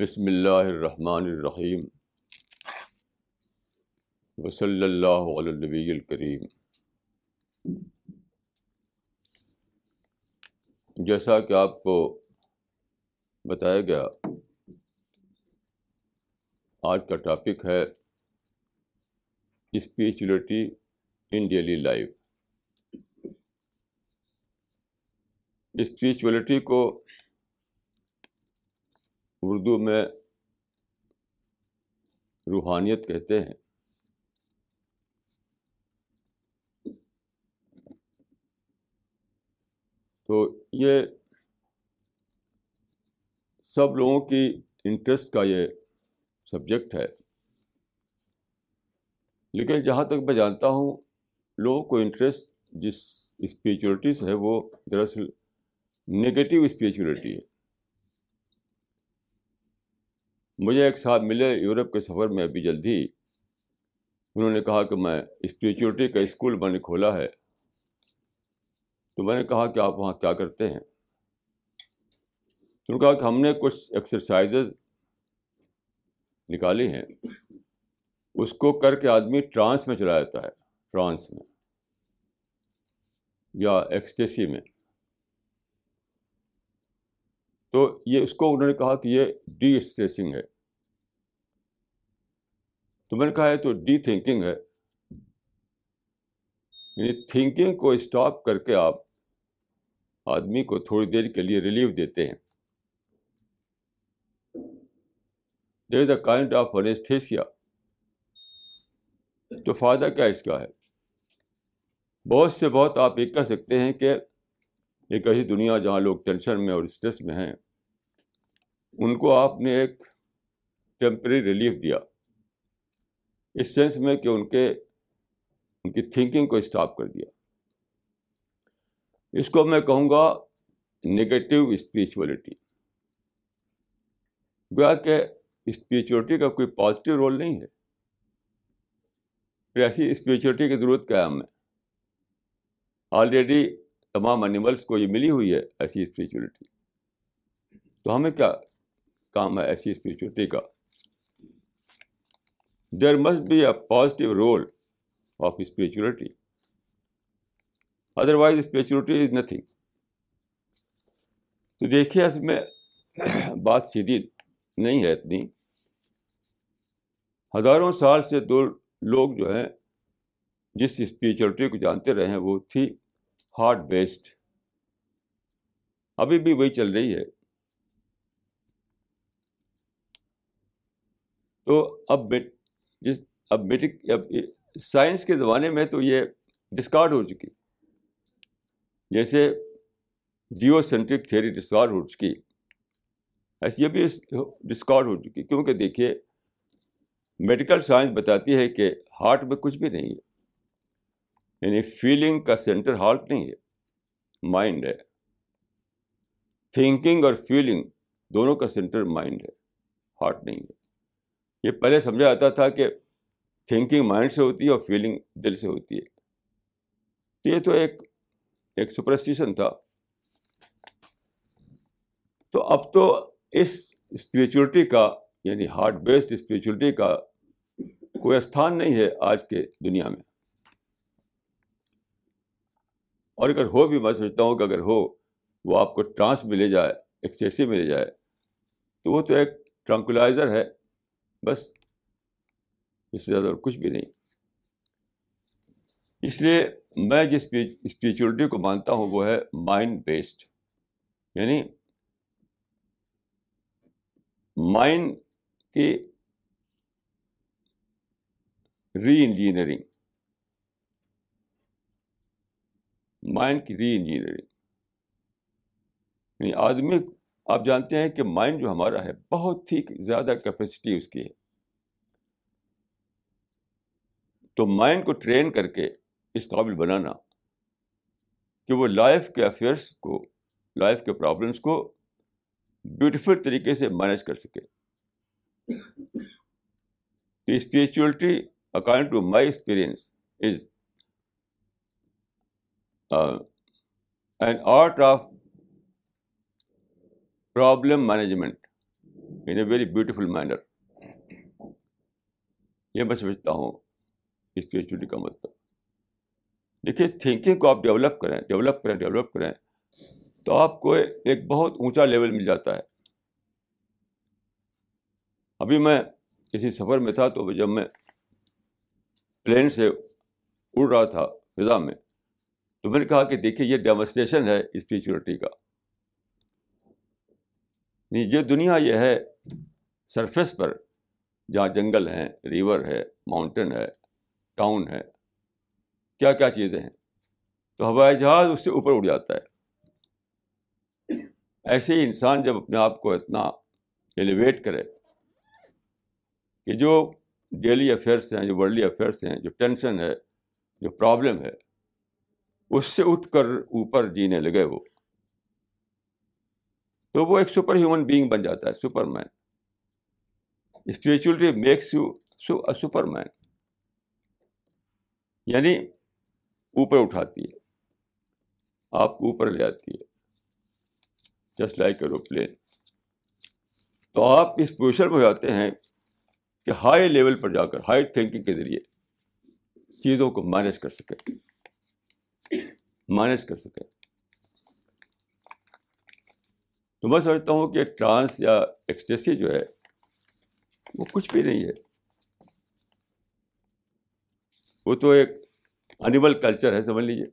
بسم اللہ الرحمن الرحیم وصلی اللہ علی النبی الکریم جیسا کہ آپ کو بتایا گیا، آج کا ٹاپک ہے spirituality in daily life. Spirituality کو اردو میں روحانیت کہتے ہیں۔ تو یہ سب لوگوں کی انٹرسٹ کا یہ سبجیکٹ ہے۔ لیکن جہاں تک میں جانتا ہوں، لوگوں کو انٹرسٹ جس اسپریچولیٹی سے ہے وہ دراصل نگیٹو اسپریچولیٹی ہے۔ مجھے ایک صاحب ملے یورپ کے سفر میں ابھی جلدی۔ انہوں نے کہا کہ میں اسپریچولیٹی کا اسکول میں نے کھولا ہے۔ تو میں نے کہا کہ آپ وہاں کیا کرتے ہیں؟ انہوں نے کہا کہ ہم نے کچھ ایکسرسائزز نکالی ہیں۔ اس کو کر کے آدمی ٹرانس میں چلا جاتا ہے، ٹرانس میں یا ایکسٹیسی میں۔ تو یہ اس کو انہوں نے کہا کہ یہ ڈی اسٹریسنگ ہے۔ تو میں نے کہا ہے تو ڈی تھنکنگ ہے۔ یعنی تھنکنگ کو اسٹاپ کر کے آپ آدمی کو تھوڑی دیر کے لیے ریلیو دیتے ہیں۔ دیر از اے کائنڈ آف انیسٹھیسیا تو فائدہ کیا اس کا ہے؟ بہت سے بہت آپ ایک کہہ سکتے ہیں کہ ایک ایسی دنیا جہاں لوگ ٹینشن میں اور اسٹریس میں ہیں، ان کو آپ نے ایک ٹیمپری ریلیف دیا۔ اس سینس میں کہ ان کے، ان کی تھنکنگ کو اسٹاپ کر دیا۔ اس کو میں کہوں گا نگیٹو اسپریچولیٹی۔ گویا کہ اسپریچولیٹی کا کوئی پازیٹیو رول نہیں ہے۔ پھر ایسی اسپریچولیٹی کی ضرورت کیا ہے ہمیں آلریڈی تمام انیملس کو یہ ملی ہوئی ہے ایسی اسپریچولیٹی تو ہمیں کیا کام ہے ایسی اسپریچولیٹی کا؟ There must be a positive role of spirituality otherwise spirituality is nothing تو دیکھیے، اس میں بات سیدھی نہیں ہے اتنی۔ ہزاروں سال سے دو لوگ جو ہیں، جس اسپریچولیٹی کو جانتے رہے ہیں، وہ تھی ہارٹ بیسڈ۔ ابھی بھی وہی چل رہی ہے۔ تو اب جس اب میٹرک اب سائنس کے زمانے میں تو یہ ڈسکارڈ ہو چکی۔ جیسے جیو سینٹرک تھیوری ڈسکارڈ ہو چکی۔ ایسی یہ بھی ڈسکارڈ ہو چکی۔ کیونکہ دیکھیے میڈیکل سائنس بتاتی ہے کہ ہارٹ میں کچھ بھی نہیں ہے۔ یعنی فیلنگ کا سینٹر ہارٹ نہیں ہے مائنڈ ہے۔ تھنکنگ اور فیلنگ دونوں کا سینٹر مائنڈ ہے ہارٹ نہیں ہے۔ یہ پہلے سمجھا جاتا تھا کہ تھنکنگ مائنڈ سے ہوتی ہے اور فیلنگ دل سے ہوتی ہے۔ تو یہ تو ایک ایک سپرسٹیشن تھا۔ تو اب تو اس اسپریچولیٹی کا یعنی ہارٹ بیسڈ اسپریچولیٹی کا کوئی استھان نہیں ہے آج کے دنیا میں۔ اور اگر ہو بھی، میں سمجھتا ہوں کہ اگر ہو، وہ آپ کو ٹرانس میں لے جائے، ایکسیسی میں لے جائے، تو وہ تو ایک ٹرانکولائزر ہے، بس اس سے زیادہ اور کچھ بھی نہیں۔ اس لیے میں جس اسپریچولیٹی کو مانتا ہوں، وہ ہے مائنڈ بیسڈ۔ یعنی مائنڈ کی ری انجینئرنگ مائنڈ کی ری انجینئرنگ یعنی آدمی، آپ جانتے ہیں کہ مائنڈ جو ہمارا ہے، بہت ہی زیادہ کیپیسٹی اس کی ہے۔ تو مائنڈ کو ٹرین کر کے اس قابل بنانا کہ وہ لائف کے افیئرس کو، لائف کے پرابلمس کو بیوٹیفل طریقے سے مینیج کر سکے۔ تو spirituality according to my experience is an art of problem management in a very beautiful manner یہ میں سمجھتا ہوں اسپریچولیٹی کا مطلب۔ دیکھیے تھنکنگ کو آپ ڈیولپ کریں ڈیولپ کریں ڈیولپ کریں تو آپ کو ایک بہت اونچا لیول مل جاتا ہے۔ ابھی میں کسی سفر میں تھا تو جب میں پلین سے اڑ رہا تھا فضا میں۔ تو میں نے کہا کہ دیکھیے یہ ڈیمونسٹریشن ہے اسپریچولیٹی کا۔ نہیں، یہ دنیا یہ ہے سرفیس پر جہاں جنگل ہیں ریور ہے ماؤنٹین ہے ٹاؤن ہے، کیا کیا چیزیں ہیں۔ تو ہوائی جہاز اس سے اوپر اڑ جاتا ہے۔ ایسے ہی انسان جب اپنے آپ کو اتنا ایلیویٹ کرے کہ جو ڈیلی افیئرس ہیں، جو ورلڈلی افیئرس ہیں، جو ٹینشن ہے، جو پرابلم ہے اس سے اٹھ کر اوپر جینے لگے وہ۔ تو وہ ایک سپر ہیومن بینگ بن جاتا ہے superman spirituality makes you superman یعنی اوپر اٹھاتی ہے، آپ کو اوپر لے آتی ہے، جسٹ لائک ایروپلین۔ تو آپ اس پوزیشن میں جاتے ہیں کہ ہائی لیول پر جا کر، ہائی تھنکنگ کے ذریعے چیزوں کو مینیج کر سکے مینیج کر سکے۔ تو میں سمجھتا ہوں کہ ٹرانس یا ایکسٹیسی جو ہے، وہ کچھ بھی نہیں ہے۔ وہ تو ایک انیمل کلچر ہے، سمجھ لیجیے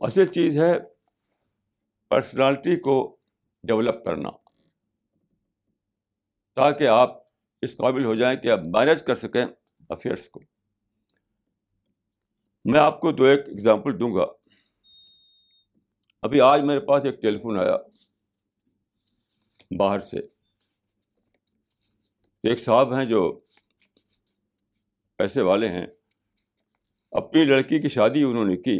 اصل چیز ہے پرسنالٹی کو ڈیولپ کرنا۔ تاکہ آپ اس قابل ہو جائیں کہ آپ مینیج کر سکیں افیئرس کو۔ میں آپ کو دو ایک ایگزامپل دوں گا۔ ابھی آج میرے پاس ایک ٹیلی فون آیا۔ باہر سے۔ ایک صاحب ہیں جو پیسے والے ہیں۔ اپنی لڑکی کی شادی انہوں نے کی۔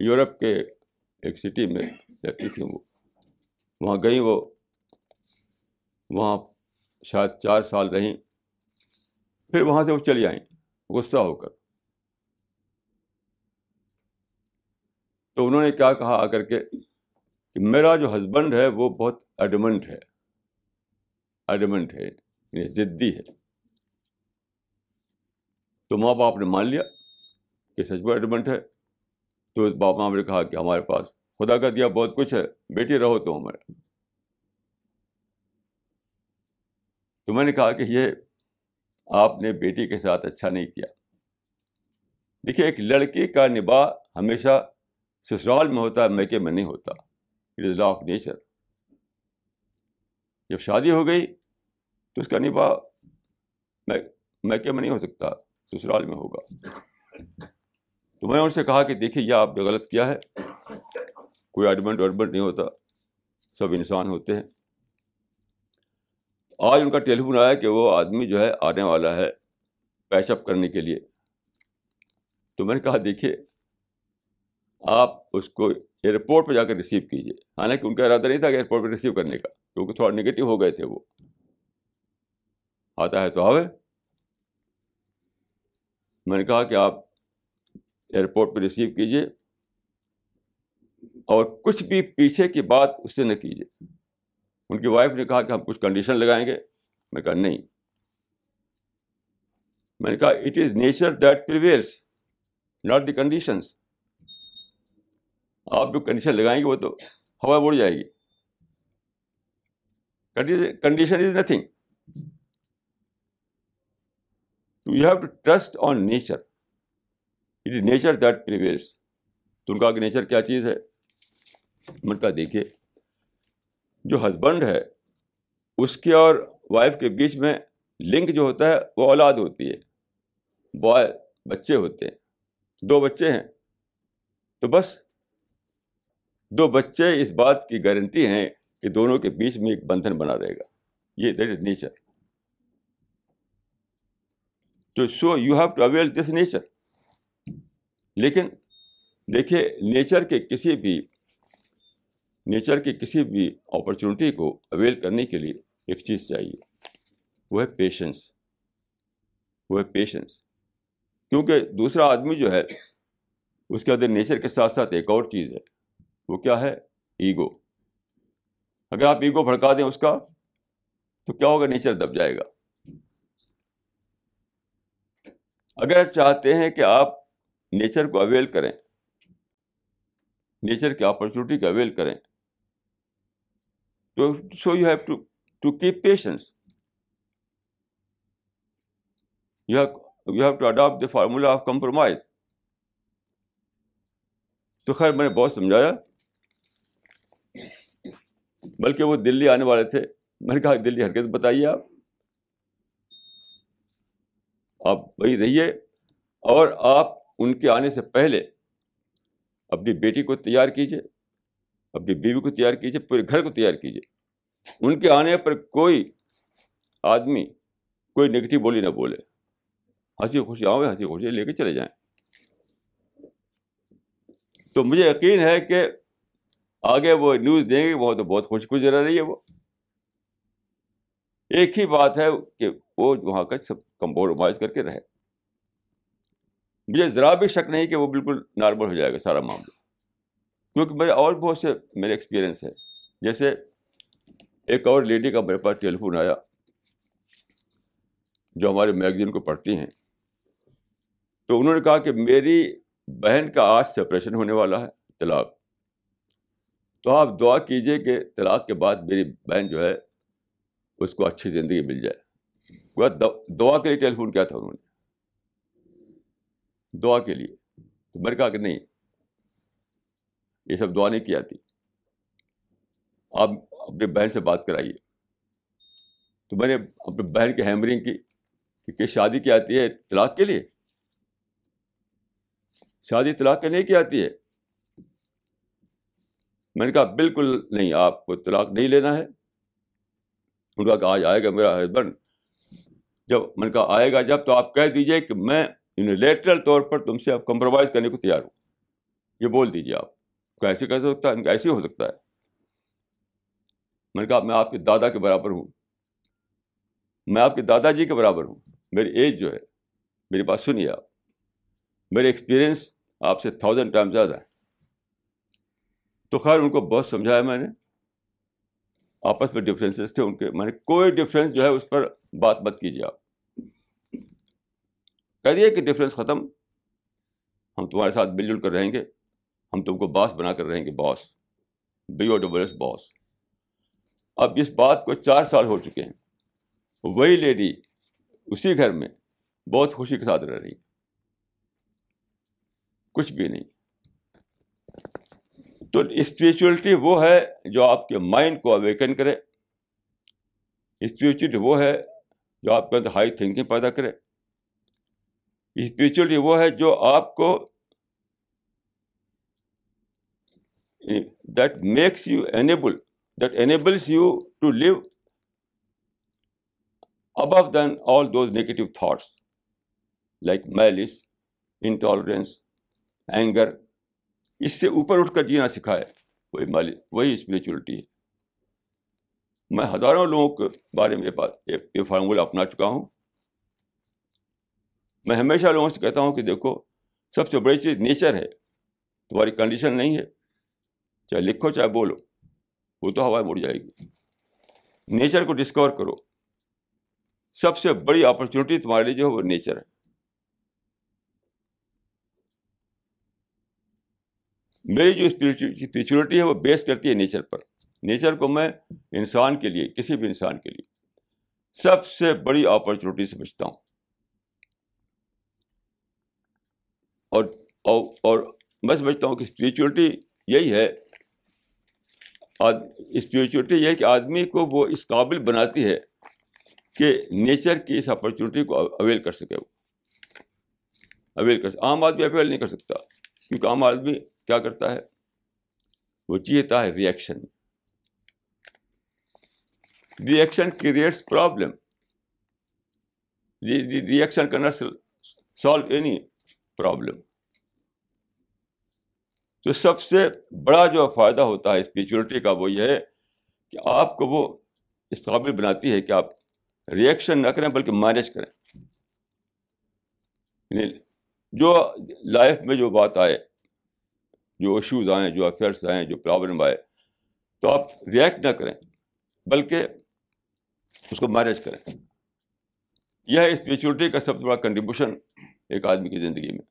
یورپ کے ایک سٹی میں رہتی تھی وہ۔ وہاں گئیں وہ۔ وہاں شاید چار سال رہیں۔ پھر وہاں سے وہ چلی آئیں۔ غصہ ہو کر۔ تو انہوں نے کیا کہا آ کر کے کہ میرا جو ہسبینڈ ہے وہ بہت ایڈمنٹ ہے ایڈمنٹ ہے یعنی ضدی ہے۔ تو ماں باپ نے مان لیا کہ سچ میں ایڈمنٹ ہے۔ تو باپ ماں نے کہا کہ ہمارے پاس خدا کا دیا بہت کچھ ہے بیٹی رہو تو ہمارے۔ تو میں نے کہا کہ یہ آپ نے بیٹی کے ساتھ اچھا نہیں کیا۔ دیکھیے، ایک لڑکی کا نباہ ہمیشہ سسرال میں ہوتا ہے میکے میں نہیں ہوتا۔ It is law of nature جب شادی ہو گئی تو اس کا نباہ میکے میں نہیں ہو سکتا، سسرال میں ہوگا۔ تو میں نے ان سے کہا کہ دیکھیے، یہ آپ نے غلط کیا ہے۔ کوئی ایڈمنٹ ویڈمنٹ نہیں ہوتا۔ سب انسان ہوتے ہیں۔ آج ان کا ٹیلیفون آیا کہ وہ آدمی جو ہے، آنے والا ہے پیش اپ کرنے کے لیے۔ تو میں نے کہا، دیکھیے آپ اس کو ایئرپورٹ پہ جا کر ریسیو کیجیے۔ حالانکہ ان کا ارادہ نہیں تھا کہ ایئرپورٹ پہ ریسیو کرنے کا، کیونکہ تھوڑا نگیٹو ہو گئے تھے وہ۔ آتا ہے تو آوے۔ میں نے کہا کہ آپ ایئرپورٹ پہ ریسیو کیجیے اور کچھ بھی پیچھے کی بات اس سے نہ کیجیے۔ ان کی وائف نے کہا کہ ہم کچھ کنڈیشن لگائیں گے۔ میں کہا نہیں۔ میں نے کہا it is nature that prevails not the conditions آپ جو کنڈیشن لگائیں گے وہ تو ہوا اڑ جائے گی۔ Condition is nothing you have to trust on nature it is nature that prevails تو ان کا نیچر کیا چیز ہے من کا دیکھیے جو ہسبینڈ ہے اس کے اور وائف کے بیچ میں لنک جو ہوتا ہے وہ اولاد ہوتی ہے بوائے بچے ہوتے ہیں دو بچے ہیں۔ تو بس دو بچے اس بات کی گارنٹی ہیں کہ دونوں کے بیچ میں ایک بندھن بنا رہے گا۔ یہ دیٹ از نیچر تو so you have to avail this nature لیکن دیکھیے نیچر کے کسی بھی نیچر کی کسی بھی اپرچونیٹی کو اویل کرنے کے لیے ایک چیز چاہیے۔ وہ ہے پیشنس وہ ہے پیشنس کیونکہ دوسرا آدمی جو ہے، اس کے اندر نیچر کے ساتھ ساتھ ایک اور چیز ہے۔ وہ کیا ہے؟ ایگو اگر آپ ایگو بھڑکا دیں اس کا، تو کیا ہوگا؟ نیچر دب جائے گا۔ اگر چاہتے ہیں کہ آپ نیچر کو اویل کریں، نیچر کی اپرچونیٹی کو اویل کریں، تو so you have to to keep patience you have to adapt the formula of compromise تو خیر، میں نے بہت سمجھایا۔ بلکہ وہ دلی آنے والے تھے۔ میں نے کہا، دلی حرکت بتائیے آپ۔ آپ وہی رہیے اور آپ ان کے آنے سے پہلے اپنی بیٹی کو تیار کیجیے اپنی بیوی کو تیار کیجیے پورے گھر کو تیار کیجیے ان کے آنے پر کوئی آدمی، کوئی نگیٹو بولی نہ بولے۔ ہنسی خوشی آؤ، ہنسی خوشی لے کے چلے جائیں۔ تو مجھے یقین ہے کہ آگے وہ نیوز دیں گے وہ تو بہت خوش گزرا رہی ہے وہ۔ ایک ہی بات ہے کہ وہ وہاں کا سب کمپرومائز کر کے رہے۔ مجھے ذرا بھی شک نہیں کہ وہ بالکل نارمل ہو جائے گا سارا معاملہ۔ کیونکہ میرے اور بہت سے میرے ایکسپیرئنس ہے جیسے ایک اور لیڈی کا میرے پاس ٹیلی فون آیا جو ہمارے میگزین کو پڑھتی ہیں۔ تو انہوں نے کہا کہ میری بہن کا آج سپریشن ہونے والا ہے، طلاق۔ تو آپ دعا کیجیے کہ طلاق کے بعد میری بہن جو ہے اس کو اچھی زندگی مل جائے۔ دعا کے لیے ٹیلی فون کیا تھا انہوں نے؟ دعا کے لیے۔ تو میں نے کہا کہ نہیں، یہ سب دعا نہیں کی جاتی۔ آپ اپنی بہن سے بات کرائیے۔ تو میں نے اپنی بہن کی ہیمرنگ کی، کہ شادی کی آتی ہے طلاق کے لیے؟ شادی طلاق کے نہیں کی آتی ہے۔ میں نے کہا، بالکل نہیں، آپ کو طلاق نہیں لینا ہے. ان کا کہ، آج آئے گا میرا ہسبینڈ جب میں نے کہا، آئے گا جب تو آپ کہہ دیجیے کہ میں یونیلیٹرل طور پر تم سے اب کمپرومائز کرنے کو تیار ہوں۔ یہ بول دیجیے آپ۔ کیسے کیسے سکتا ہے؟ ایسے ہو سکتا ہے۔ میں نے کہا، میں آپ کے دادا کے برابر ہوں۔ میں آپ کے دادا جی کے برابر ہوں۔ میری ایج جو ہے، میری بات سنیے آپ۔ میرے ایکسپیرئنس آپ سے تھاؤزینڈ ٹائم زیادہ ہے۔ تو خیر ان کو بہت سمجھایا میں نے۔ آپس میں ڈفرینسز تھے ان کے۔ میں نے کوئی ڈفرینس جو ہے اس پر بات مت کیجیے آپ۔ کہہ دیے کہ ڈفرینس ختم۔ ہم تمہارے ساتھ مل جل کر رہیں گے۔ ہم تم کو باس بنا کر رہیں گے، boss. B O double S boss اب اس بات کو چار سال ہو چکے ہیں۔ وہی لیڈی اسی گھر میں بہت خوشی کے ساتھ رہ رہی۔ کچھ بھی نہیں۔ تو اسپریچولیٹی وہ ہے جو آپ کے مائنڈ کو اویکن کرے۔ اسپریچولیٹی وہ ہے جو آپ کے اندر ہائی تھنکنگ پیدا کرے۔ اسپریچولیٹی وہ ہے جو آپ کو that makes you enable that enables you to live above than all those negative thoughts like malice intolerance anger اس سے اوپر اٹھ کر جینا سکھائے۔ وہی مالی وہی اسپریچولیٹی ہے۔ میں ہزاروں لوگوں کے بارے میں یہ فارمولہ اپنا چکا ہوں۔ میں ہمیشہ لوگوں سے کہتا ہوں کہ دیکھو، سب سے بڑی چیز نیچر ہے۔ تمہاری کنڈیشن نہیں ہے۔ چاہے لکھو، چاہے بولو، وہ تو ہوا مڑ جائے گی۔ نیچر کو ڈسکور کرو۔ سب سے بڑی اپرچونیٹی تمہارے لیے جو ہے وہ نیچر ہے۔ میری جو اسپریچولیٹی ہے وہ بیس کرتی ہے نیچر پر۔ نیچر کو میں انسان کے لیے، کسی بھی انسان کے لیے سب سے بڑی اپرچونیٹی سمجھتا ہوں۔ اور اور میں سمجھتا ہوں کہ اسپریچولیٹی یہی ہے۔ اسپریچولیٹی یہ ہے کہ آدمی کو وہ اس قابل بناتی ہے کہ نیچر کی اس اپرچونیٹی کو اویل کر سکے۔ وہ اویل کر سکے عام آدمی اویل نہیں کر سکتا، کیونکہ عام آدمی کیا کرتا ہے؟ وہ چیتا ہے reaction reaction creates problem reaction کرنا سالو اینی پرابلم تو سب سے بڑا جو فائدہ ہوتا ہے اسپریچولیٹی کا وہ یہ ہے کہ آپ کو وہ اس قابل بناتی ہے کہ آپ ریئیکشن نہ کریں بلکہ مینیج کریں. یعنی جو لائف میں جو بات آئے جو ایشوز آئیں، جو افیئرس آئیں، جو پرابلم آئے، تو آپ ریئیکٹ نہ کریں، بلکہ اس کو مینیج کریں۔ یہ ہے اسپریچولیٹی کا سب سے بڑا کنٹریبیوشن ایک آدمی کی زندگی میں۔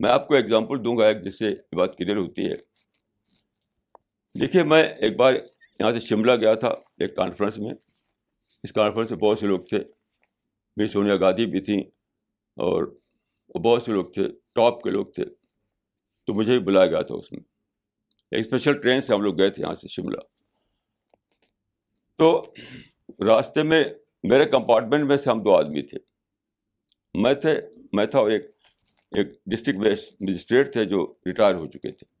میں آپ کو ایگزامپل دوں گا، ایک جس سے یہ بات کلیئر ہوتی ہے۔ دیکھیے، میں ایک بار یہاں سے شملہ گیا تھا ایک کانفرنس میں۔ اس کانفرنس میں بہت سے لوگ تھے۔ بھی سونیا گاندھی بھی تھیں اور بہت سے لوگ تھے ٹاپ کے لوگ تھے۔ تو مجھے بھی بلایا گیا تھا اس میں۔ ایک اسپیشل ٹرین سے ہم لوگ گئے تھے یہاں سے شملہ۔ تو راستے میں میرے کمپارٹمنٹ میں سے ہم دو آدمی تھے۔ میں تھے، میں تھا اور ایک ایک ڈسٹرکٹ مجسٹریٹ تھے جو ریٹائر ہو چکے تھے۔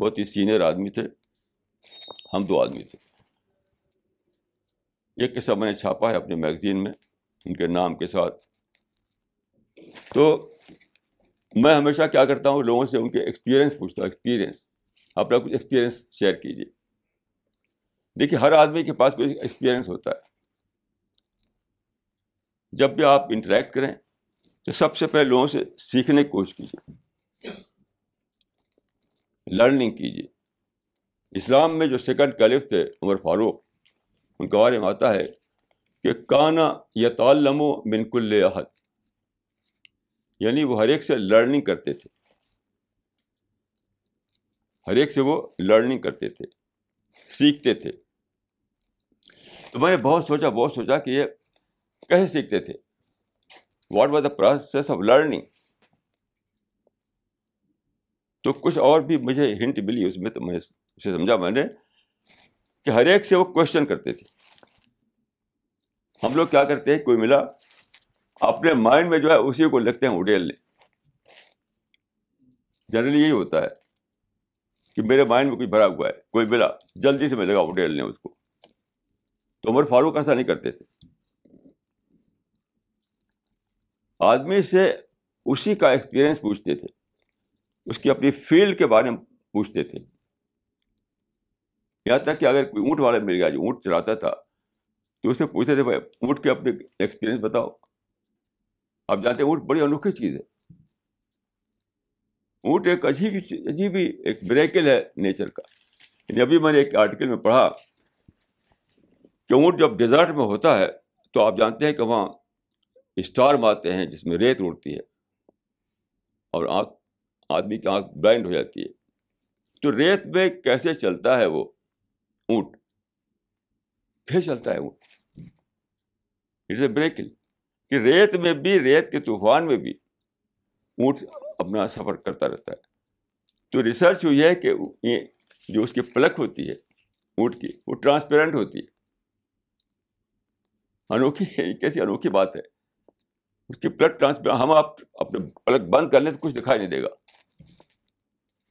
بہت ہی سینئر آدمی تھے۔ ہم دو آدمی تھے۔ یہ قصہ میں نے چھاپا ہے اپنے میگزین میں، ان کے نام کے ساتھ۔ تو میں ہمیشہ کیا کرتا ہوں، لوگوں سے ان کے ایکسپیرئنس پوچھتا ہوں ایکسپیرئنس اپنا کچھ ایکسپیرئنس شیئر کیجیے دیکھیے، ہر آدمی کے پاس کوئی ایکسپیرئنس ہوتا ہے۔ جب بھی آپ انٹریکٹ کریں، تو سب سے پہلے لوگوں سے سیکھنے کی کوشش کیجیے لرننگ کیجیے اسلام میں جو سیکنڈ کیلف تھے، عمر فاروق، ان کے بارے میں آتا ہے کہ کانا یا تعلم و بنکل عہد یعنی وہ ہر ایک سے لرننگ کرتے تھے۔ ہر ایک سے وہ لرننگ کرتے تھے، سیکھتے تھے۔ تو میں نے بہت سوچا بہت سوچا کہ یہ کیسے سیکھتے تھے؟ What was the process of learning تو کچھ اور بھی مجھے ہنٹ ملی اس میں، تو میں اسے سمجھا۔ میں نے کہ ہر ایک سے وہ کوشچن کرتے تھے۔ ہم لوگ کیا کرتے ہیں کوئی ملا اپنے مائنڈ میں جو ہے اسی کو لگتے ہیں اڈیل جنرلی یہی ہوتا ہے کہ میرے مائنڈ میں کچھ بھرا ہوا ہے، کوئی ملا، جلدی سے میں لگا اڈیل اس کو۔ تو عمر فاروق ایسا نہیں کرتے تھے۔ آدمی سے اسی کا ایکسپیرئنس پوچھتے تھے۔ اس کی اپنی فیلڈ کے بارے میں پوچھتے تھے۔ یہاں تک کہ اگر کوئی اونٹ والا مل گیا، جو اونٹ چلاتا تھا، تو اسے پوچھتے تھے، بھائی، اونٹ کے اپنے ایکسپیرئنس بتاؤ۔ آپ جانتے ہیں اونٹ بڑی انوکھی چیز ہے۔ اونٹ ایک عجیب عجیب ہی ایک بریکل ہے نیچر کا۔ یعنی ابھی میں نے ایک آرٹیکل میں پڑھا کہ اونٹ جب ڈیزرٹ میں ہوتا ہے تو آپ جانتے ہیں کہ وہاں اسٹار مارتے ہیں جس میں ریت اڑتی ہے اور آنکھ، آدمی کی آنکھ بلائنڈ ہو جاتی ہے۔ تو ریت میں کیسے چلتا ہے وہ اونٹ؟ کیسے چلتا ہے اونٹ۔ اٹس اے بریکل کہ ریت میں بھی، ریت کے طوفان میں بھی اونٹ اپنا سفر کرتا رہتا ہے۔ تو ریسرچ ہوئی ہے کہ یہ جو اس کی پلک ہوتی ہے، اونٹ کی، وہ ٹرانسپیرنٹ ہوتی ہے۔ انوکھی کیسی انوکھی بات ہے۔ اس کی پلک ٹرانسپیرنٹ ہم آپ اپنے پلک بند کر لیں تو کچھ دکھائی نہیں دے گا۔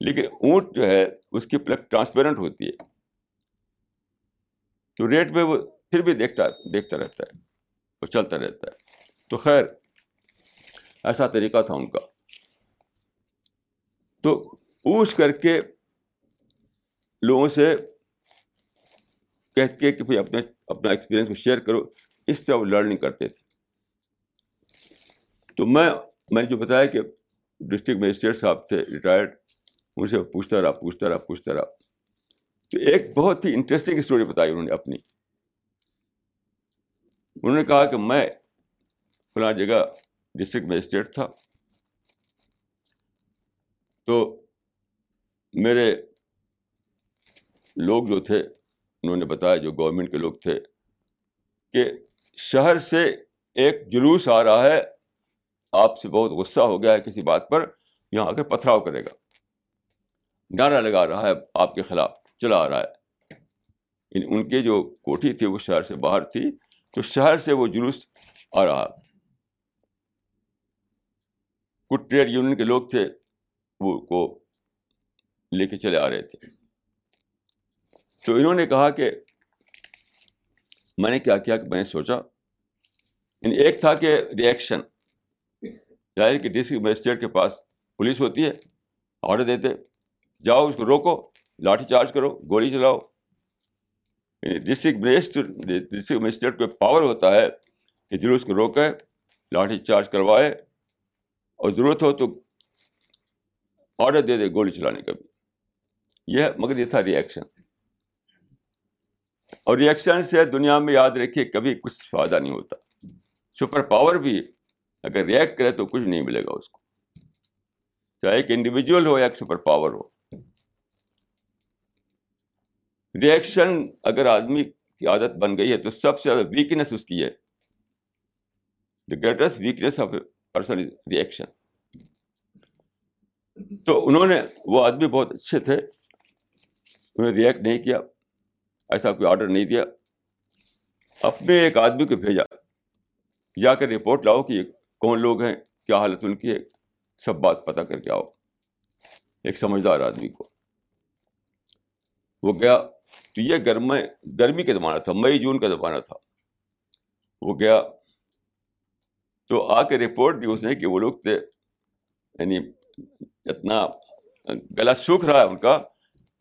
لیکن اونٹ جو ہے، اس کی پلک ٹرانسپیرنٹ ہوتی ہے۔ تو ریٹ میں وہ پھر بھی دیکھتا دیکھتا رہتا ہے وہ چلتا رہتا ہے۔ تو خیر، ایسا طریقہ تھا ان کا۔ تو پوچھ کر کے لوگوں سے کہتے کے کہ بھائی اپنے، اپنا ایکسپیرئنس کو شیئر کرو، اس طرح وہ لرننگ کرتے تھے۔ تو میں میں نے جو بتایا کہ ڈسٹرکٹ مجسٹریٹ صاحب تھے ریٹائرڈ ان سے پوچھتا رہا پوچھتا رہا پوچھتا رہا۔ تو ایک بہت ہی انٹرسٹنگ اسٹوری بتائی انہوں نے اپنی۔ انہوں نے کہا کہ میں فلاں جگہ ڈسٹرکٹ مجسٹریٹ تھا۔ تو میرے لوگ جو تھے، انہوں نے بتایا، جو گورنمنٹ کے لوگ تھے، کہ شہر سے ایک جلوس آ رہا ہے۔ آپ سے بہت غصہ ہو گیا ہے کسی بات پر، یہاں آ کر پتھراؤ کرے گا۔ نعرہ لگا رہا ہے آپ کے خلاف، چلا آ رہا ہے۔ ان کی جو کوٹھی تھی، وہ شہر سے باہر تھی۔ تو شہر سے وہ جلوس آ رہا۔ کچھ ٹریڈ یونین کے لوگ تھے، وہ کو لے کے چلے آ رہے تھے۔ تو انہوں نے کہا کہ میں نے کیا کیا کہ میں نے سوچا یعنی ایک تھا کہ ریئیکشن ظاہر کہ ڈسٹرکٹ مجسٹریٹ کے پاس پولیس ہوتی ہے آڈر دیتے، جاؤ اس کو روکو، لاٹھی چارج کرو، گولی چلاؤ۔ یعنی ڈسٹرکٹ ڈسٹرکٹ مجسٹریٹ کو پاور ہوتا ہے کہ جلوس کو روکے، لاٹھی چارج کروائے۔ اور ضرورت ہو تو آڈر دے دے، گولی چلانے کا بھی۔ یہ، مگر یہ تھا ریئیکشن اور ریئیکشن سے دنیا میں یاد رکھیے، کبھی کچھ فائدہ نہیں ہوتا۔ سپر پاور بھی اگر ریئیکٹ کرے تو کچھ نہیں ملے گا اس کو۔ چاہے ایک انڈیویجول ہو یا ایک سپر پاور ہو۔ ریئیکشن اگر آدمی کی عادت بن گئی ہے تو سب سے زیادہ ویکنیس اس کی ہے۔ The greatest weakness of person is reaction تو انہوں نے وہ آدمی بہت اچھے تھے، انہوں نے ریئیکٹ نہیں کیا، ایسا کوئی آڈر نہیں دیا۔ اپنے ایک آدمی کو بھیجا، جا کر رپورٹ لاؤ کہ کون لوگ ہیں، کیا حالت ان کی ہے، سب بات پتہ کر کے آؤ۔ ایک سمجھدار آدمی کو۔ وہ گیا، تو یہ گرم گرمی کا زمانہ تھا، مئی جون کا زمانہ تھا۔ وہ گیا تو آ کے رپورٹ دی اس نے کہ وہ لوگ تھے یعنی اتنا گلا سوکھ رہا ہے ان کا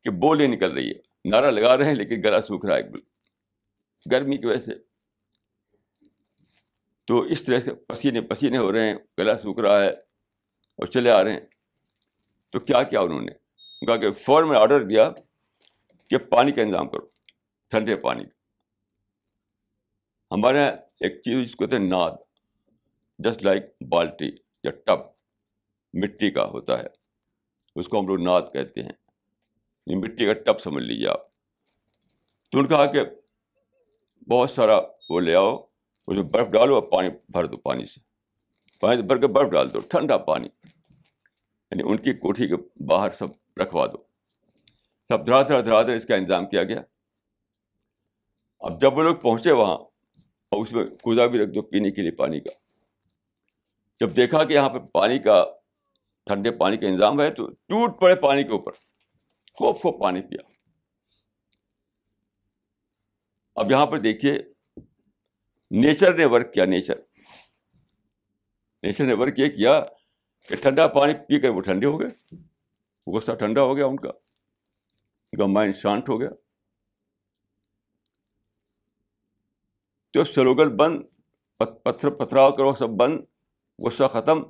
کہ بول نہیں نکل رہی ہے۔ نعرہ لگا رہے ہیں لیکن گلا سوکھ رہا ہے۔ گرمی کی وجہ سے۔ تو اس طرح سے پسینے پسینے ہو رہے ہیں، گلا سوکھ رہا ہے اور چلے آ رہے ہیں۔ تو کیا کیا انہوں نے؟ کہا کہ فوراً میں آڈر دیا کہ پانی کا انتظام کرو، ٹھنڈے پانی کا۔ ہمارے یہاں ایک چیز جس کو کہتے ہیں ناد۔ جسٹ لائک بالٹی یا ٹب، مٹی کا ہوتا ہے۔ اس کو ہم لوگ ناد کہتے ہیں۔ یہ مٹی کا ٹب سمجھ لیجیے آپ۔ تو ان کہا کہ بہت سارا وہ لے آؤ، اس میں برف ڈالو اور پانی بھر دو پانی سے۔ پانی بھر کے برف ڈال دو، ٹھنڈا پانی۔ یعنی ان کی کوٹھی کے باہر سب رکھوا دو۔ سب دھڑا دھڑا دھڑا دھڑا اس کا انتظام کیا گیا۔ اب جب وہ لوگ پہنچے وہاں، اور اس میں کوزا بھی رکھ دو پینے کے لیے پانی کا۔ جب دیکھا کہ یہاں پہ پانی کا ٹھنڈے پانی کا انتظام ہے تو ٹوٹ پڑے پانی کے اوپر، خوب خوب پانی پیا۔ اب یہاں پر دیکھیے نیچر نے ورک کیا نیچر نیچر نے ورک یہ کیا کہ ٹھنڈا پانی پی کر وہ ٹھنڈے ہو گئے۔ غصہ ٹھنڈا ہو گیا ان کا ان کا مائنڈ شانت ہو گیا۔ تو سلوگل بند پتھر پتھراؤ کرو، سب بند۔ غصہ ختم۔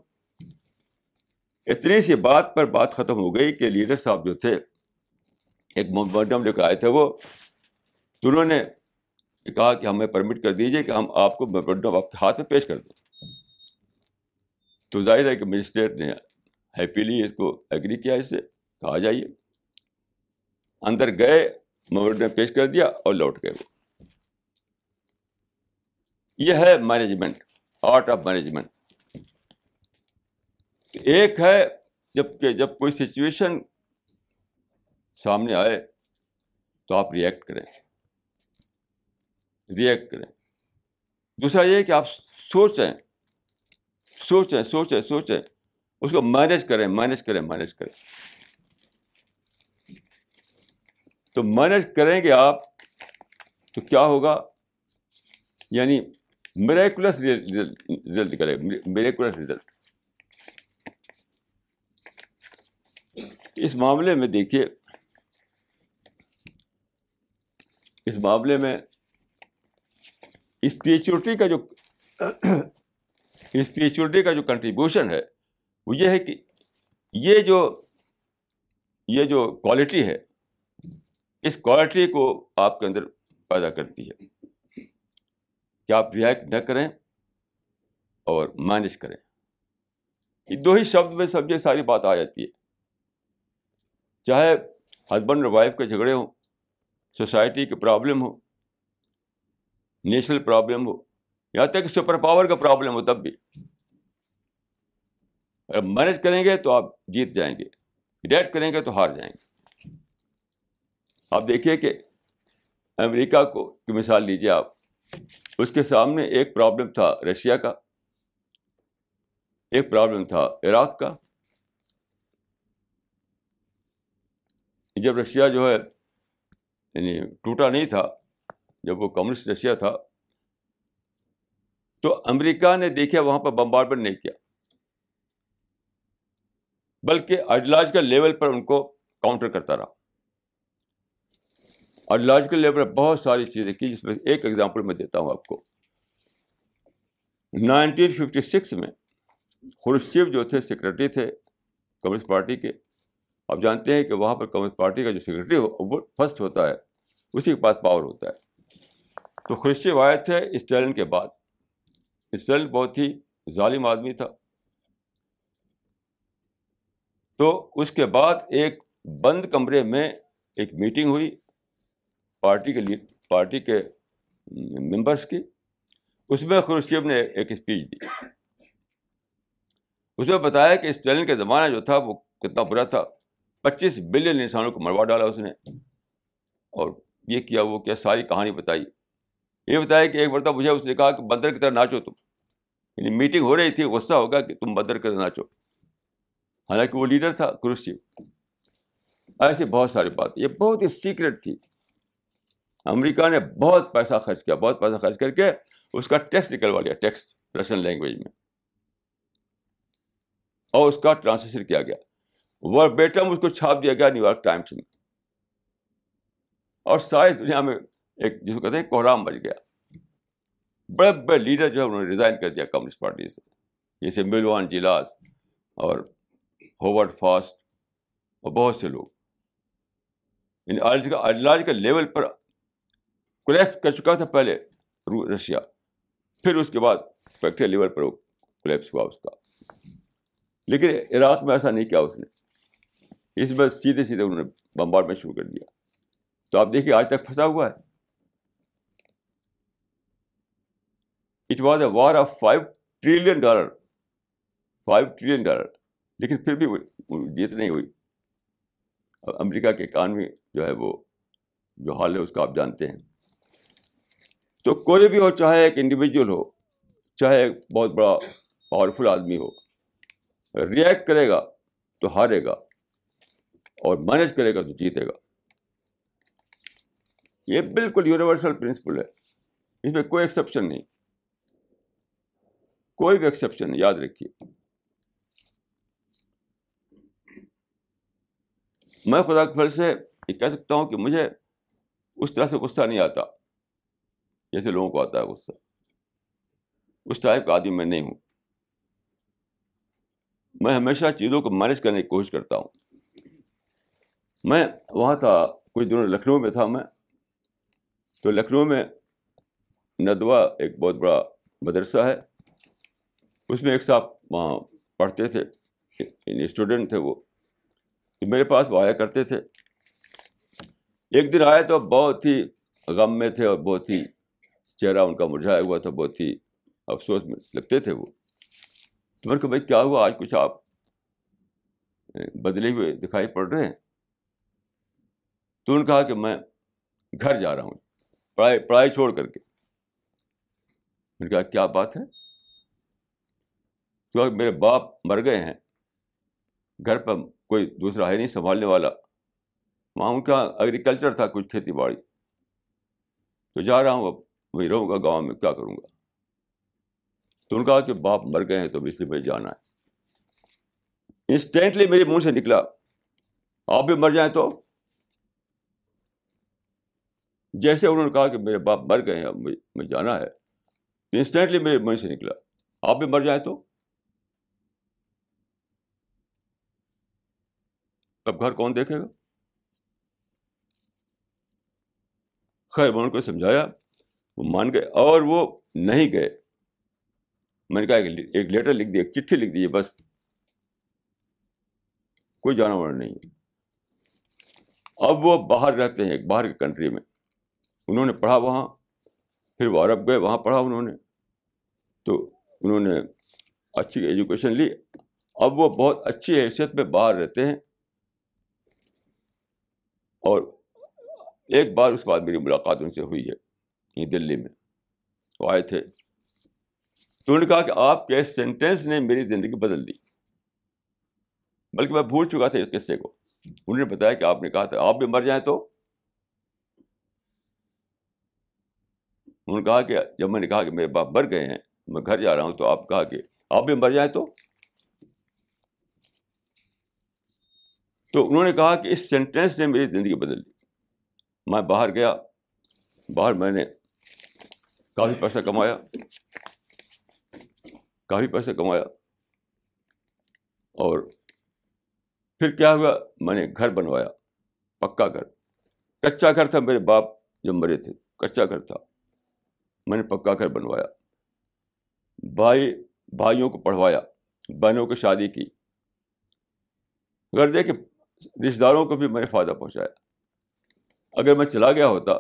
اتنی سی بات پر بات ختم ہو گئی کہ لیڈر صاحب جو تھے، ایک میڈم لے کر آئے تھے وہ۔ تو انہوں نے کہا کہ ہمیں پرمٹ کر دیجیے کہ ہم آپ کو میمورنڈم آپ کے ہاتھ میں پیش کر دیں۔ تو ظاہر ہے کہ مجسٹریٹ نے ہیپیلی اس کو ایگری کیا اس سے، کہا جائیے۔ اندر گئے میمورنڈم پیش کر دیا اور لوٹ گئے وہ۔ یہ ہے مینجمنٹ، آرٹ آف مینجمنٹ۔ ایک ہے جبکہ جب کوئی سچویشن سامنے آئے تو آپ ریئیکٹ کریں۔ ریئیکٹ کریں۔ دوسرا یہ کہ آپ سوچیں۔ سوچیں سوچیں سوچیں۔ اس کو مینیج کریں مینیج کریں مینیج کریں۔ تو مینیج کریں گے آپ تو کیا ہوگا؟ یعنی میریکولس رزلٹ نکلے میریکولس رزلٹ اس معاملے میں دیکھیے، اس معاملے میں اسپریچولیٹی کا جو اسپریچولیٹی کا جو کنٹریبیوشن ہے، وہ یہ ہے کہ یہ جو یہ جو کوالٹی ہے، اس کوالٹی کو آپ کے اندر پیدا کرتی ہے۔ کہ آپ ریئیکٹ نہ کریں اور مینج کریں۔ یہ دو ہی شبد میں سب یہ ساری بات آ جاتی ہے۔ چاہے ہسبینڈ اور وائف کے جھگڑے ہوں سوسائٹی کی پرابلم ہو نیشنل پرابلم ہو یہاں تک کہ سپر پاور کا پرابلم ہو، تب بھی۔ اگر مینج کریں گے تو آپ جیت جائیں گے، ریٹ کریں گے تو ہار جائیں گے۔ آپ دیکھیے کہ امریکہ کو کی مثال لیجیے آپ۔ اس کے سامنے ایک پرابلم تھا رشیا کا، ایک پرابلم تھا عراق کا۔ جب رشیا جو ہے یعنی ٹوٹا نہیں تھا، جب وہ کمیونسٹ رشیا تھا، تو امریکہ نے دیکھا وہاں پر بمبارمنٹ نہیں کیا۔ بلکہ آئیڈیولوجیکل لیول پر ان کو کاؤنٹر کرتا رہا۔ آئیڈیولوجیکل لیول پر بہت ساری چیزیں کی، جس میں ایک ایگزامپل میں دیتا ہوں آپ کو۔ نائنٹین ففٹی سکس میں خرشیو جو تھے، سیکرٹری تھے کمیونسٹ پارٹی کے آپ جانتے ہیں کہ وہاں پر کمیونسٹ پارٹی کا جو سیکرٹری ہو، وہ فرسٹ ہوتا ہے، اسی کے پاس پاور ہوتا ہے۔ تو خرشیو آئے تھے اسٹیلن کے بعد۔ اسٹیلن بہت ہی ظالم آدمی تھا۔ تو اس کے بعد ایک بند کمرے میں ایک میٹنگ ہوئی پارٹی کے لیے پارٹی کے ممبرس کی۔ اس میں خروشیب نے ایک اسپیچ دی۔ اس میں بتایا کہ اسٹیلن کا زمانہ جو تھا وہ کتنا برا تھا۔ پچیس بلین انسانوں کو مروا ڈالا اس نے۔ اور یہ کیا وہ کیا ساری کہانی بتائی۔ یہ بتایا کہ ایک مرتبہ مجھے اس نے کہا کہ بندر کی طرح ناچو تم۔ یعنی میٹنگ ہو رہی تھی، غصہ ہوگا کہ تم بندر کی طرح ناچو۔ حالانکہ وہ لیڈر تھا کرسچیو ایسی بہت ساری بات یہ بہت ہی سیکرٹ تھی۔ امریکہ نے بہت پیسہ خرچ کیا، بہت پیسہ خرچ کر کے اس کا ٹیکسٹ نکلوا لیا، ٹیکسٹ رشین لینگویج میں۔ اور اس کا ٹرانسلیشن کیا گیا۔ وہ بیٹم اس کو چھاپ دیا گیا نیو یارک ٹائمس میں۔ اور ساری دنیا میں ایک جس کو کہتے ہیں کوہرام بچ گیا۔ بڑے بڑے لیڈر جو ہے انہوں نے ریزائن کر دیا کمیونسٹ پارٹی سے۔ جیسے ملوان جلاس اور ہوورڈ فاسٹ اور بہت سے لوگ۔ یعنی آئیڈیالوجیکل لیول پر کولیپس کر چکا تھا پہلے رشیا۔ پھر اس کے بعد فیکٹری لیول پر وہ کولیپس ہوا اس کا۔ لیکن عراق میں ایسا نہیں کیا اس نے۔ اس میں سیدھے سیدھے انہوں نے بمبار میں شروع کر دیا۔ تو آپ دیکھیے، آج تک پھنسا ہوا ہے۔ It was a war of five trillion dollar five trillion dollar لیکن پھر بھی جیت نہیں ہوئی۔ امریکہ کی اکانومی جو ہے وہ جو حال ہے، اس کا آپ جانتے ہیں۔ تو کوئی بھی ہو، چاہے ایک انڈیویجول ہو، چاہے ایک بہت بڑا پاورفل آدمی ہو ریئیکٹ کرے گا تو ہارے گا۔ اور مینیج کرے گا تو جیتے گا۔ یہ بالکل یونیورسل پرنسپل ہے۔ اس میں کوئی ایکسیپشن نہیں۔ کوئی بھی ایکسیپشن نہیں، یاد رکھیے۔ میں خدا کے پھل سے یہ کہہ سکتا ہوں کہ مجھے اس طرح سے غصہ نہیں آتا جیسے لوگوں کو آتا ہے غصہ۔ اس ٹائپ کا آدمی میں نہیں ہوں۔ میں ہمیشہ چیزوں کو مینیج کرنے کی کوشش کرتا ہوں۔ میں وہاں تھا کچھ دنوں لکھنؤ میں تھا میں۔ تو لکھنؤ میں ندوا ایک بہت بڑا مدرسہ ہے۔ اس میں ایک صاحب وہاں پڑھتے تھے یعنی اسٹوڈنٹ تھے وہ۔ میرے پاس وہ آیا کرتے تھے۔ ایک دن آئے تو بہت ہی غم میں تھے اور بہت ہی چہرہ ان کا مرجھایا ہوا تھا، بہت ہی افسوس میں لگتے تھے وہ۔ تو میں کہ بھائی، کیا ہوا؟ آج کچھ آپ بدلے ہوئے دکھائی پڑ رہے ہیں؟ تو انہوں نے کہا کہ میں گھر جا رہا ہوں، پڑھائی پڑھائی چھوڑ کر کے۔ میں نے کہا، کیا بات ہے؟ تو میرے باپ مر گئے ہیں، گھر پر کوئی دوسرا ہے نہیں، سنبھالنے والا۔ وہاں ان کا ایگریکلچر تھا، کچھ کھیتی باڑی۔ تو جا رہا ہوں، اب وہی رہوں گا گاؤں میں، کیا کروں گا؟ تو ان کہا کہ باپ مر گئے ہیں، تو اس لیے مجھے جانا ہے۔ انسٹینٹلی میرے منہ سے نکلا۔ آپ بھی مر جائیں تو جیسے انہوں نے کہا کہ میرے باپ مر گئے ہیں، اب مجھے جانا ہے۔ انسٹینٹلی میرے منہ سے نکلا۔ آپ بھی مر جائیں تو؟ تب گھر کون دیکھے گا؟ خیر، میں ان کو سمجھایا، وہ مان گئے اور وہ نہیں گئے۔ میں نے کہا، ایک لیٹر لکھ دیا ایک چٹھی لکھ دیجیے بس۔ کوئی جانا جانور نہیں اب وہ باہر رہتے ہیں، ایک باہر کی کنٹری میں۔ انہوں نے پڑھا وہاں، پھر وہ عرب گئے، وہاں پڑھا انہوں نے۔ تو انہوں نے اچھی ایجوکیشن لی۔ اب وہ بہت اچھی حیثیت میں باہر رہتے ہیں۔ اور ایک بار اس بعد میری ملاقات ان سے ہوئی ہے، یہ دلی میں۔ وہ آئے تھے۔ تو انہوں نے کہا کہ آپ کے سینٹینس نے میری زندگی بدل دی۔ بلکہ میں بھول چکا تھا اس قصے کو۔ انہوں نے بتایا کہ آپ نے کہا تھا، آپ بھی مر جائیں تو انہوں نے کہا کہ جب میں نے کہا کہ میرے باپ مر گئے ہیں، میں گھر جا رہا ہوں تو آپ کہا کہ آپ بھی مر جائیں تو؟ تو انہوں نے کہا کہ اس سینٹینس نے میری زندگی بدل دی۔ میں باہر گیا، باہر میں نے کافی پیسہ کمایا، کافی پیسہ کمایا اور پھر کیا ہوا؟ میں نے گھر بنوایا، پکا گھر۔ کچا گھر تھا میرے باپ جب مرے تھے، کچا گھر تھا۔ میں نے پکا گھر بنوایا۔ بھائی، بھائیوں کو پڑھوایا، بہنوں کو شادی کی۔ اگر دیکھیں رشتے داروں کو بھی میں نے فائدہ پہنچایا۔ اگر میں چلا گیا ہوتا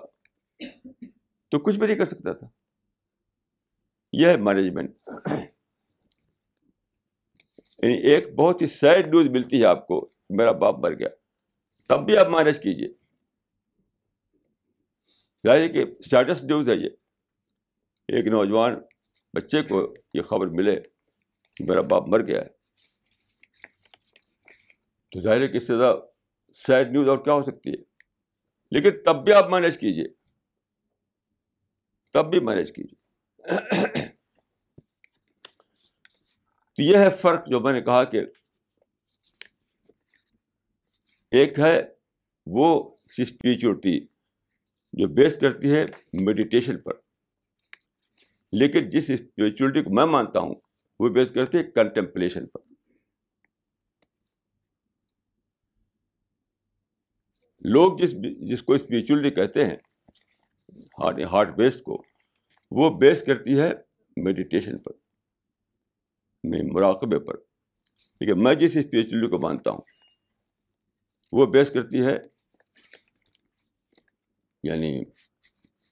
تو کچھ بھی نہیں کر سکتا تھا۔ یہ ہے مینجمنٹ یعنی ایک بہت ہی سیڈ نیوز ملتی ہے آپ کو، میرا باپ مر گیا۔ تب بھی آپ مینج کیجیے یعنی کہ سیڈس نیوز ہے یہ۔ ایک نوجوان بچے کو یہ خبر ملے کہ میرا باپ مر گیا ہے۔ تو ظاہر ہے کہ اس سے زیادہ سیڈ نیوز اور کیا ہو سکتی ہے؟ لیکن تب بھی آپ مینیج کیجیے تب بھی مینیج کیجیے تو یہ ہے فرق جو میں نے کہا کہ ایک ہے وہ اسپریچولیٹی جو بیس کرتی ہے میڈیٹیشن پر۔ لیکن جس اسپریچولیٹی کو میں مانتا ہوں، وہ بیس کرتی ہے کنٹمپلیشن پر۔ لوگ جس جس کو اسپریچولیٹی کہتے ہیں ہارٹ ہارٹ بیسڈ کو، وہ بیس کرتی ہے میڈیٹیشن پر مراقبے پر۔ لیکن میں جس اسپریچولیٹی کو مانتا ہوں، وہ بیس کرتی ہے یعنی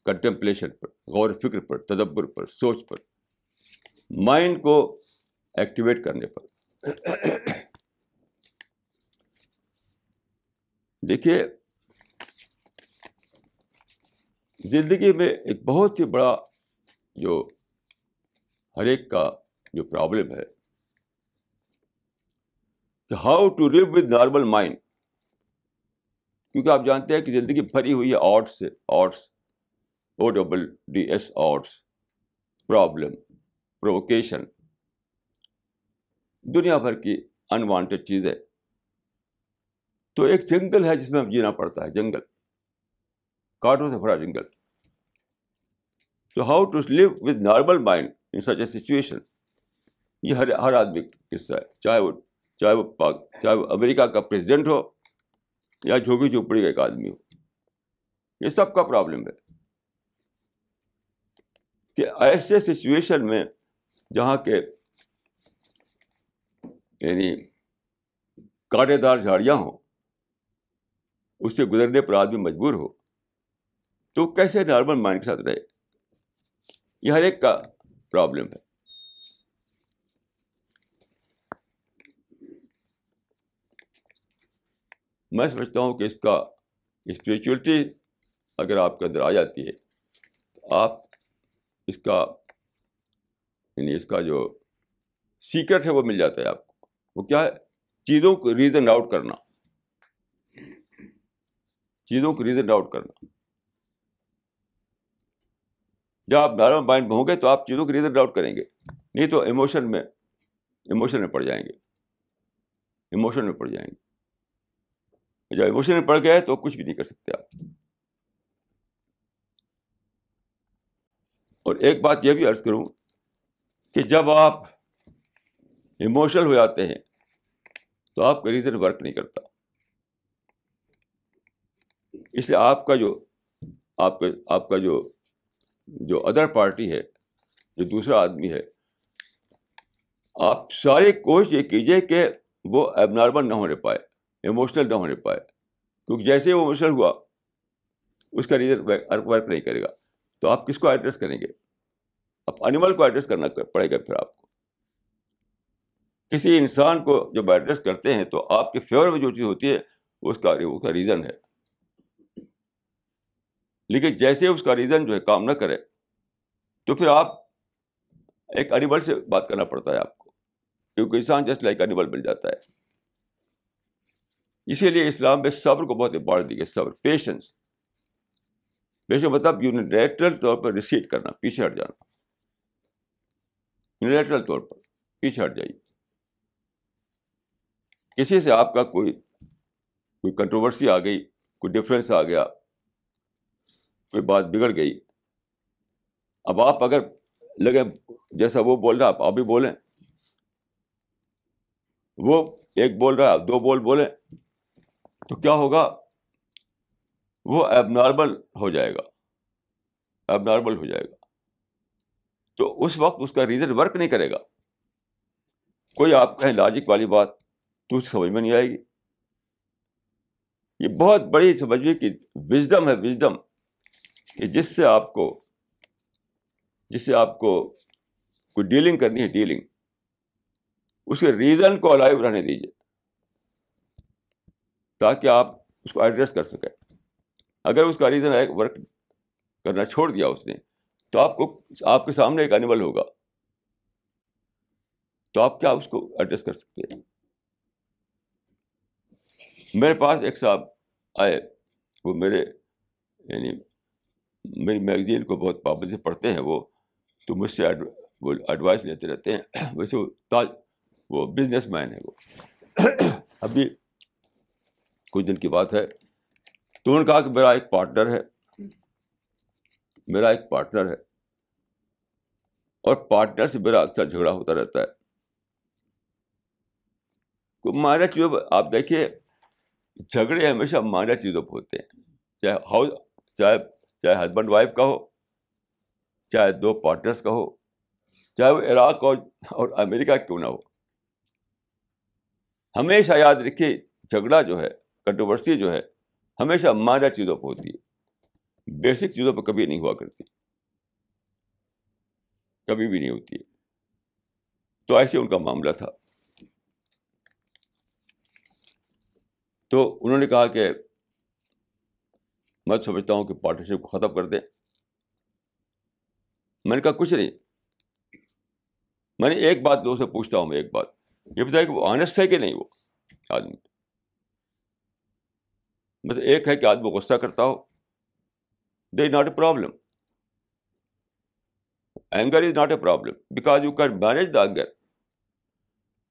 کنٹمپلیشن پر، غور فکر پر، تدبر پر، سوچ پر مائنڈ کو ایکٹیویٹ کرنے پر۔ دیکھیے، زندگی میں ایک بہت ہی بڑا جو ہر ایک کا جو پرابلم ہے، کہ how to live with normal mind کیونکہ آپ جانتے ہیں کہ زندگی بھری ہوئی ہے آرٹس سے odds O double D S odds problem provocation دنیا بھر کی انوانٹیڈ چیزیں. تو ایک جنگل ہے جس میں ہمیں جینا پڑتا ہے، جنگل. کاٹوں سے بھرا جنگل. تو how to live with normal mind in such a situation یہ ہر ہر آدمی قصہ ہے. چاہے وہ چاہے وہ پاک، چاہے وہ امریکہ کا پریزیڈنٹ ہو یا جھوگی جھوپڑی کا ایک آدمی ہو. یہ سب کا پرابلم ہے. کہ ایسے سچویشن میں جہاں کے یعنی کانٹے دار جھاڑیاں ہوں، اس سے گزرنے پر آدمی مجبور ہو، تو کیسے نارمل مائنڈ کے ساتھ رہے؟ یہ ہر ایک کا پرابلم ہے۔ میں سمجھتا ہوں کہ اس کا اسپریچولیٹی اگر آپ کے اندر آ جاتی ہے، تو آپ اس کا یعنی اس کا جو سیکرٹ ہے وہ مل جاتا ہے آپ کو۔ وہ کیا ہے؟ چیزوں کو ریزن آؤٹ کرنا۔ چیزوں کو ریزن آؤٹ کرنا۔ جب آپ نارمل مائنڈ میں ہوں گے تو آپ چیزوں کو ریزن آؤٹ کریں گے۔ نہیں تو ایموشن میں ایموشن میں پڑ جائیں گے۔ ایموشن میں پڑ جائیں گے۔ جب ایموشن میں پڑ گئے تو کچھ بھی نہیں کر سکتے آپ۔ اور ایک بات یہ بھی عرض کروں کہ جب آپ ایموشنل ہو جاتے ہیں تو آپ کا ریزن ورک نہیں کرتا۔ اس لیے آپ کا جو، آپ کا آپ کا جو جو ادر پارٹی ہے، جو دوسرا آدمی ہے، آپ ساری کوشش یہ کیجیے کہ وہ ایب نارمل نہ ہونے پائے ایموشنل نہ ہونے پائے، کیونکہ جیسے وہ ایموشنل ہوا، اس کا ریزن ورک نہیں کرے گا۔ تو آپ کس کو ایڈریس کریں گے؟ اب انیمل کو ایڈریس کرنا پڑے گا پھر آپ کو۔ کسی انسان کو جب ایڈریس کرتے ہیں تو آپ کے فیور میں جو چیز ہوتی ہے، اس کا اس کا ریزن ہے۔ لیکن جیسے اس کا ریزن جو ہے، کام نہ کرے، تو پھر آپ ایک انیمل سے بات کرنا پڑتا ہے آپ کو۔ کیونکہ انسان جیسے لائک انیمل مل جاتا ہے۔ اسی لیے اسلام میں صبر کو بہت امپورٹنٹ دی گئی صبر پیشنس پیشن مطلب یونیلیٹرل طور پر ریسیٹ کرنا، پیچھے ہٹ جانا۔ یونیلیٹرل طور پر، پیچھے ہٹ جائیے۔ کسی سے آپ کا کوئی کوئی کنٹروورسی آ گئی، کوئی ڈفرینس آ گیا، کوئی بات بگڑ گئی۔ اب آپ اگر لگے، جیسا وہ بول رہا، آپ آپ بھی بولیں۔ وہ ایک بول رہا ہے آپ دو بول بولیں، تو کیا ہوگا؟ وہ ایب نارمل ہو جائے گا۔ ایب نارمل ہو جائے گا۔ تو اس وقت اس کا ریزن ورک نہیں کرے گا۔ کوئی آپ کہیں لاجک والی بات تو سمجھ میں نہیں آئے گی۔ یہ بہت بڑی سمجھیے کہ وزڈم ہے وزڈم کہ جس سے آپ کو، جس سے آپ کو کوئی ڈیلنگ کرنی ہے ڈیلنگ اس کے ریزن کو الائیو رہنے دیجیے تاکہ آپ اس کو ایڈریس کر سکیں۔ اگر اس کا ریزن ورک کرنا چھوڑ دیا اس نے، تو آپ کو، آپ کے سامنے ایک انیمل ہوگا۔ تو آپ کیا اس کو ایڈریس کر سکتے ہیں؟ میرے پاس ایک صاحب آئے، وہ میرے یعنی میری میگزین کو بہت پابندی پڑھتے ہیں، وہ تو مجھ سے وہ ایڈوائس لیتے رہتے ہیں۔ ویسے وہ تاج، وہ بزنس مین ہے وہ۔ ابھی کچھ دن کی بات ہے۔ تو انہوں نے کہا کہ میرا ایک پارٹنر ہے۔ میرا ایک پارٹنر ہے۔ اور پارٹنر سے میرا اکثر جھگڑا ہوتا رہتا ہے۔ مائنر چیزوں پہ آپ دیکھیے، جھگڑے ہمیشہ مائنر چیزوں پہ ہوتے ہیں۔ چاہے ہاؤس، چاہے چاہے ہسبینڈ وائف کا ہو، چاہے دو پارٹنرس کا ہو، چاہے وہ عراق اور امریکہ کیوں نہ ہو۔ ہمیشہ یاد رکھیے، جھگڑا جو ہے کنٹروورسی جو ہے ہمیشہ مائنر چیزوں پہ ہوتی ہے۔ بیسک چیزوں پہ کبھی نہیں ہوا کرتی۔ کبھی بھی نہیں ہوتی ہے۔ تو ایسے ان کا معاملہ تھا۔ تو انہوں نے کہا کہ میں سمجھتا ہوں کہ پارٹنرشپ کو ختم کر دیں۔ میں نے کہا کچھ نہیں۔ میں نے ایک بات دو سے پوچھتا ہوں میں ایک بات۔ یہ بتایا کہ وہ آنےسٹ ہے کہ نہیں وہ آدمی؟ مطلب ایک ہے کہ آدمی غصہ کرتا ہو they is not a problem anger is not a problem because you can manage the anger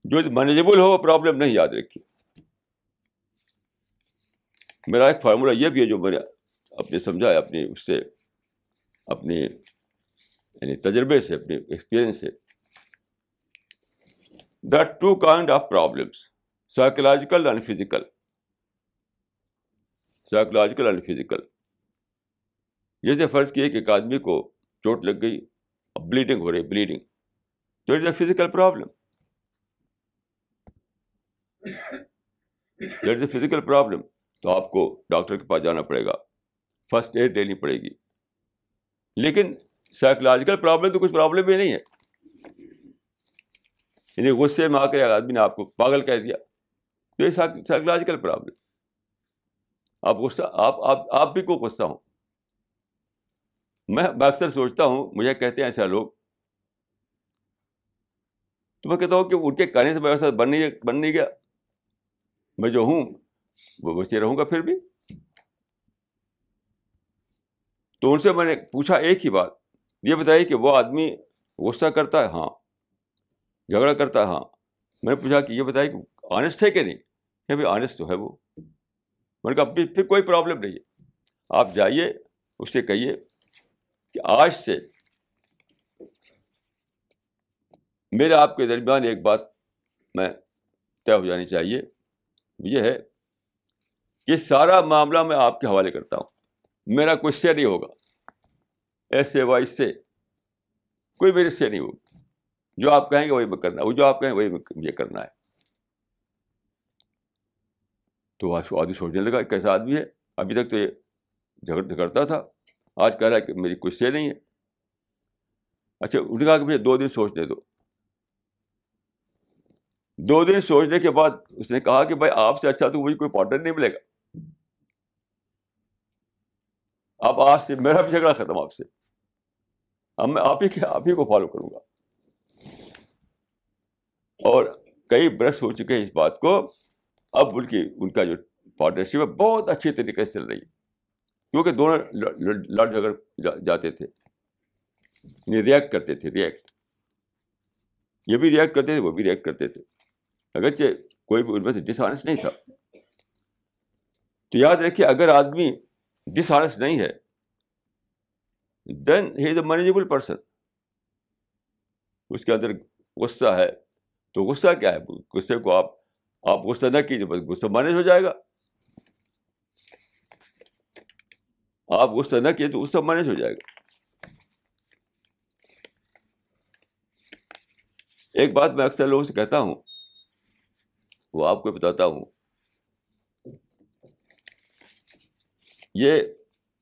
جو مینیجیبل ہو وہ پرابلم نہیں یاد رکھیے۔ میرا ایک فارمولہ یہ بھی ہے جو میں نے اپنے سمجھا ہے، اپنی اس سے، اپنی یعنی تجربے سے اپنے ایکسپیرئنس سے۔ The two kind of problems psychological and physical psychological and physical جیسے فرض کیے کہ ایک آدمی کو چوٹ لگ گئی بلیڈنگ ہو رہی بلیڈنگ تو it is a physical problem it is a physical problem تو آپ کو ڈاکٹر کے پاس جانا پڑے گا۔ فرسٹ ایڈ لینی پڑے گی۔ لیکن سائیکولوجیکل پرابلم تو کچھ پرابلم بھی نہیں ہے۔ یعنی غصے میں آ کر آدمی نے آپ کو پاگل کہہ دیا۔ تو یہ سائیکولوجیکل پرابلم آپ غصہ آپ آپ آپ بھی کو غصہ ہوں۔ میں اکثر سوچتا ہوں، مجھے کہتے ہیں ایسا لوگ۔ تو میں کہتا ہوں کہ ان کے کہنے سے میرے ساتھ بن نہیں بن نہیں گیا۔ میں جو ہوں، وہ بچے رہوں گا پھر بھی۔ تو ان سے میں نے پوچھا ایک ہی بات۔ یہ بتائی کہ وہ آدمی غصہ کرتا ہے؟ ہاں۔ جھگڑا کرتا ہے؟ ہاں۔ میں نے پوچھا کہ یہ بتائی کہ آنےسٹ ہے کہ نہیں؟ کہ بھائی آنےسٹ تو ہے وہ۔ میں نے کہا، پھر کوئی پرابلم نہیں ہے۔ آپ جائیے اس سے کہیے کہ آج سے میرے آپ کے درمیان ایک بات میں طے ہو جانی چاہیے۔ یہ ہے کہ سارا معاملہ میں آپ کے حوالے کرتا ہوں۔ میرا کوئی سے نہیں ہوگا۔ ایسے وائی سے کوئی میرے سے نہیں ہوگی۔ جو آپ کہیں گے وہی میں کرنا وہ جو آپ کہیں وہی مجھے کرنا ہے۔ تو آدمی سوچنے لگا کیسا آدمی ہے۔ ابھی تک تو یہ جھگڑ جھگڑتا تھا۔ آج کہہ رہا ہے کہ میری کوئی سے نہیں ہے۔ اچھا انہوں نے کہا کہ مجھے دو دن سوچنے دو دو دن سوچنے کے بعد اس نے کہا کہ بھائی آپ سے اچھا تو مجھے کوئی پارٹنر نہیں ملے گا۔ اب آج سے، میرا بھی جھگڑا ختم آپ سے۔ اب میں آپ ہی کے آپ ہی کو فالو کروں گا۔ اور کئی برس ہو چکے ہیں اس بات کو۔ اب ان کی، ان کا جو پارٹنرشپ ہے، بہت اچھی طریقے سے چل رہی ہے۔ کیونکہ دونوں لڑ جھگڑ جاتے تھے۔ ریئیکٹ کرتے تھے ریئیکٹ یہ بھی ریئیکٹ کرتے تھے، وہ بھی ریئیکٹ کرتے تھے۔ اگرچہ کوئی بھی ان میں سے ڈس آنےسٹ نہیں تھا۔ تو یاد رکھیے، اگر آدمی ڈس آنےسٹ نہیں ہے دین ہی از اے مینیجیبل پرسن اس کے اندر غصہ ہے۔ تو غصہ کیا ہے؟ غصے کو آپ آپ غصہ نہ کیجیے بس غصہ مینج ہو جائے گا۔ آپ غصہ نہ کیے تو غصہ مینج ہو جائے گا۔ ایک بات میں اکثر لوگوں سے کہتا ہوں، وہ آپ کو بتاتا ہوں۔ یہ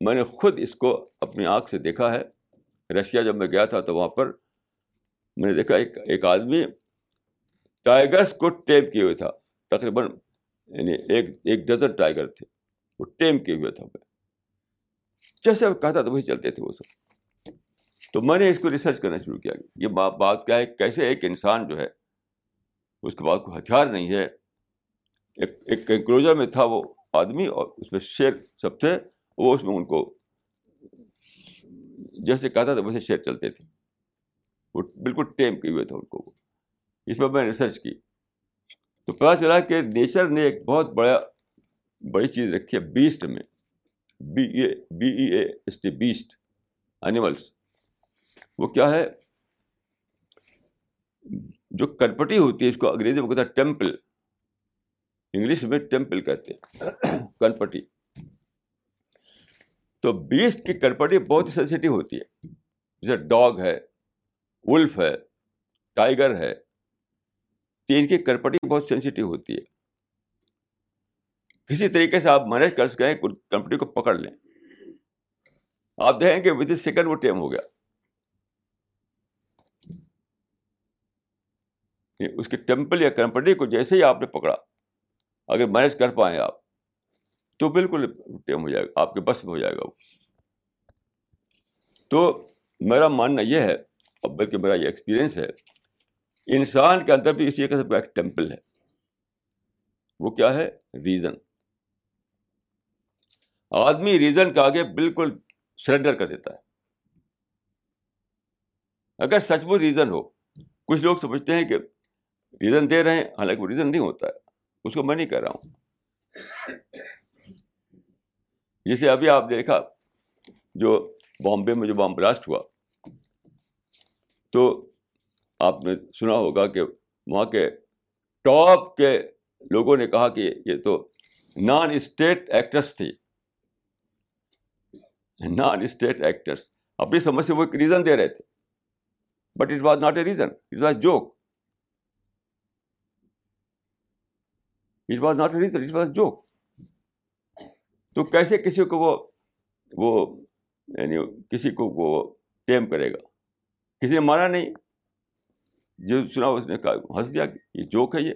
میں نے خود اس کو اپنی آنکھ سے دیکھا ہے۔ رشیا جب میں گیا تھا تو وہاں پر میں نے دیکھا ایک ایک آدمی ٹائیگرس کو ٹیپ کیے ہوئے تھا۔ تقریباً یعنی ایک ایک ڈزن ٹائیگر تھے۔ وہ ٹیم کیے ہوئے تھا میں جیسے کہتا تھا، وہی چلتے تھے وہ سب۔ تو میں نے اس کو ریسرچ کرنا شروع کیا۔ یہ بات کیا ہے، کیسے ایک انسان جو ہے، اس کے بعد کوئی ہتھیار نہیں ہے۔ ایک ایک انکلوجر میں تھا وہ آدمی اور اس میں شیر سب تھے۔ وہ اس میں ان کو جیسے کہتا تھا، ویسے شیر چلتے تھے۔ وہ بالکل ٹیم کیے ہوئے تھے ان کو۔ اس پر میں نے ریسرچ کی۔ تو پتا چلا کہ نیچر نے ایک بہت بڑا، بڑی چیز رکھی ہے بیسٹ میں، B A, B E A S T beast animals وہ کیا ہے؟ جو کنپٹی ہوتی ہے، اس کو انگریزی میں کہتا ہے ٹیمپل انگلش میں ٹیمپل کہتے ہیں کنپٹی تو بیسٹ کی کنپٹی بہت ہی سینسیٹیو ہوتی ہے. جیسے ڈاگ ہے ولف ہے ٹائیگر ہے تین کی کرپٹی بہت سینسیٹیو ہوتی ہے۔ کسی طریقے سے آپ مینج کر سکیں کمپنی کو پکڑ لیں۔ آپ دیکھیں کہ ود ان سیکنڈ وہ ٹائم ہو گیا۔ اس کی ٹیمپل یا کمپنی کو جیسے ہی آپ نے پکڑا، اگر مینج کر پائیں آپ، تو بالکل ٹائم ہو جائے گا، آپ کے بس میں ہو جائے گا وہ۔ تو میرا ماننا یہ ہے، اب بلکہ میرا یہ ایکسپیرئنس ہے انسان کے اندر بھی اسی قسم کا ایک ٹیمپل ہے۔ وہ کیا ہے؟ ریزن۔ آدمی ریزن کے آگے بالکل سرنڈر کر دیتا ہے۔ اگر سچ میں ریزن ہو، کچھ لوگ سمجھتے ہیں کہ ریزن دے رہے ہیں، حالانکہ وہ ریزن نہیں ہوتا ہے۔ اس کو میں نہیں کہہ رہا ہوں۔ جیسے ابھی آپ نے دیکھا جو بامبے میں جو بام بلاسٹ ہوا، تو آپ نے سنا ہوگا کہ وہاں کے ٹاپ کے لوگوں نے کہا کہ یہ تو نان اسٹیٹ ایکٹرس تھی نان اسٹیٹ ایکٹرس اپنی سمجھ سے وہ ایک ریزن دے رہے تھے۔ But it was not a reason it was joke it was not a reason it was joke تو کیسے کسی کو وہ وہ یعنی کسی کو وہ ٹیم کرے گا؟ کسی نے مانا نہیں؟ جو سنا اس نے کہا، ہنس دیا کہ یہ جوک ہے یہ۔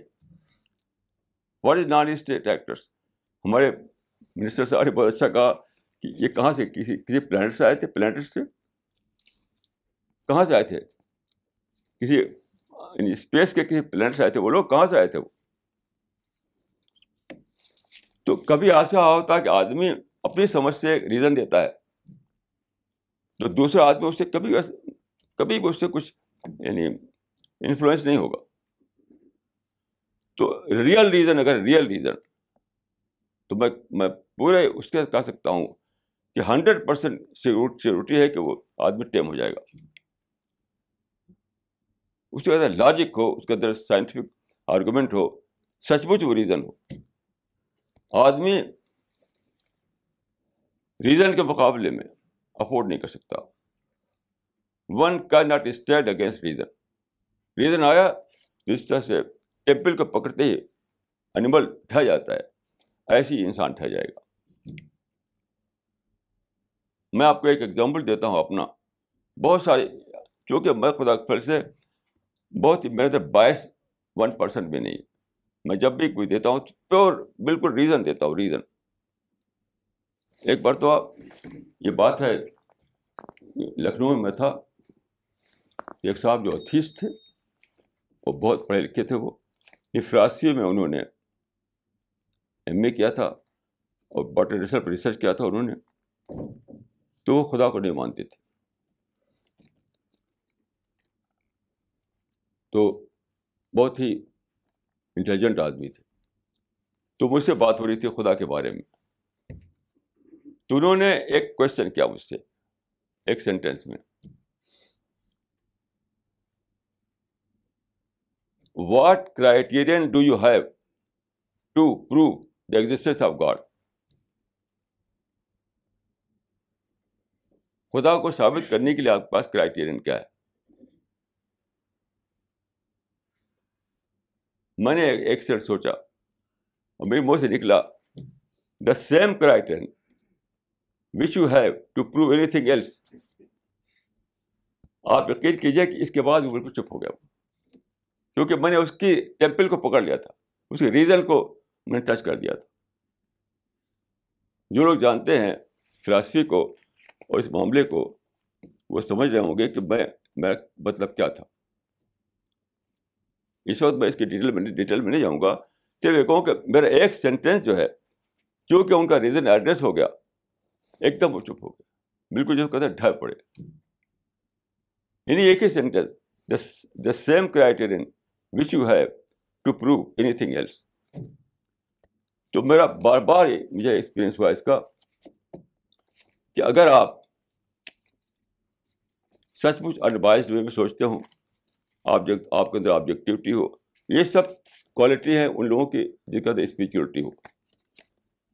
What is non state actors ہمارے منسٹر صاحب نے بہت اچھا کہا کہ یہ کہاں سے، کسی کسی پلانٹ سے آئے تھے؟ پلانٹ سے؟ کہاں سے آئے تھے؟ کسی یعنی اسپیس کے کسی پلانٹ سے آئے تھے وہ لوگ؟ کہاں سے آئے تھے وہ؟ تو کبھی ایسا ہوتا ہے کہ آدمی اپنی سمجھ سے ریزن دیتا ہے، تو دوسرا آدمی اس سے کبھی کبھی بھی اس سے کچھ یعنی انفلوئنس نہیں ہوگا۔ تو ریئل ریزن اگر ریئل ریزن تو میں میں پورے اس کے کہہ سکتا ہوں کہ ہنڈریڈ پرسینٹ سیکورٹی ہے کہ وہ آدمی ٹیم ہو جائے گا۔ اس کے اندر لاجک ہو، اس کے اندر سائنٹیفک آرگومنٹ ہو سچ مچ وہ ریزن ہو۔ آدمی ریزن کے مقابلے میں افورڈ نہیں کر سکتا۔ One can not stand against reason reason آیا جس طرح سے ٹیمپل کو پکڑتے ہی انیمل ڈھہ جاتا ہے، ایسی انسان ٹھہ جائے گا۔ میں آپ کو ایک ایگزامپل دیتا ہوں اپنا۔ بہت سارے کیونکہ میں خدا پھر سے بہت ہی میرے اندر باعث ون پرسینٹ بھی نہیں۔ میں جب بھی کوئی دیتا ہوں تو پیور بالکل ریزن دیتا ہوں ریزن ایک بار تو آپ، یہ بات ہے، لکھنؤ میں میں تھا، ایک صاحب جو اتھیس تھے وہ بہت پڑھے لکھے تھے وہ۔ افراسی میں انہوں نے ایم اے کیا تھا اور باٹر ریسرچ ریسرچ کیا تھا انہوں نے، تو وہ خدا کو نہیں مانتے تھے۔ تو بہت ہی انٹیلیجنٹ آدمی تھے۔ تو مجھ سے بات ہو رہی تھی خدا کے بارے میں۔ تو انہوں نے ایک کوشچن کیا مجھ سے، ایک سینٹینس میں۔ What criterion do you have to prove the existence of God خدا کو ثابت کرنے کے لیے آپ کے پاس کرائٹیرین کیا ہے؟ میں نے ایک سر سوچا اور میری منہ سے نکلا the same criterion which you have to prove anything else آپ یقین کیجیے کہ اس کے بعد وہ بالکل چپ ہو گیا۔ کیونکہ میں نے اس کی ٹیمپل کو پکڑ لیا تھا۔ اس کے ریزن کو میں نے ٹچ کر دیا تھا۔ جو لوگ جانتے ہیں فلاسفی کو اور اس معاملے کو، وہ سمجھ رہے ہوں گے کہ میں میرا مطلب کیا تھا۔ اس وقت میں اس کی ڈیٹیل میں ڈیٹیل میں نہیں جاؤں گا۔ صرف یہ کہوں کہ میرا ایک سینٹینس جو ہے کیونکہ ان کا ریزن ایڈریس ہو گیا، ایک دم وہ چپ ہو گیا۔ بالکل جو کہتے ہیں ڈھر پڑے۔ یعنی ایک ہی sentence the same criterion which you have to prove anything else تو میرا بار بار مجھے ایکسپیرئنس ہوا اس کا کہ اگر آپ سچ مچ انبائز وے میں سوچتے ہوں آبجیکٹ آپ کے اندر آبجیکٹیوٹی ہو، یہ سب کوالٹی ہیں ان لوگوں کی جن کے اندر اسپریچولیٹی ہو۔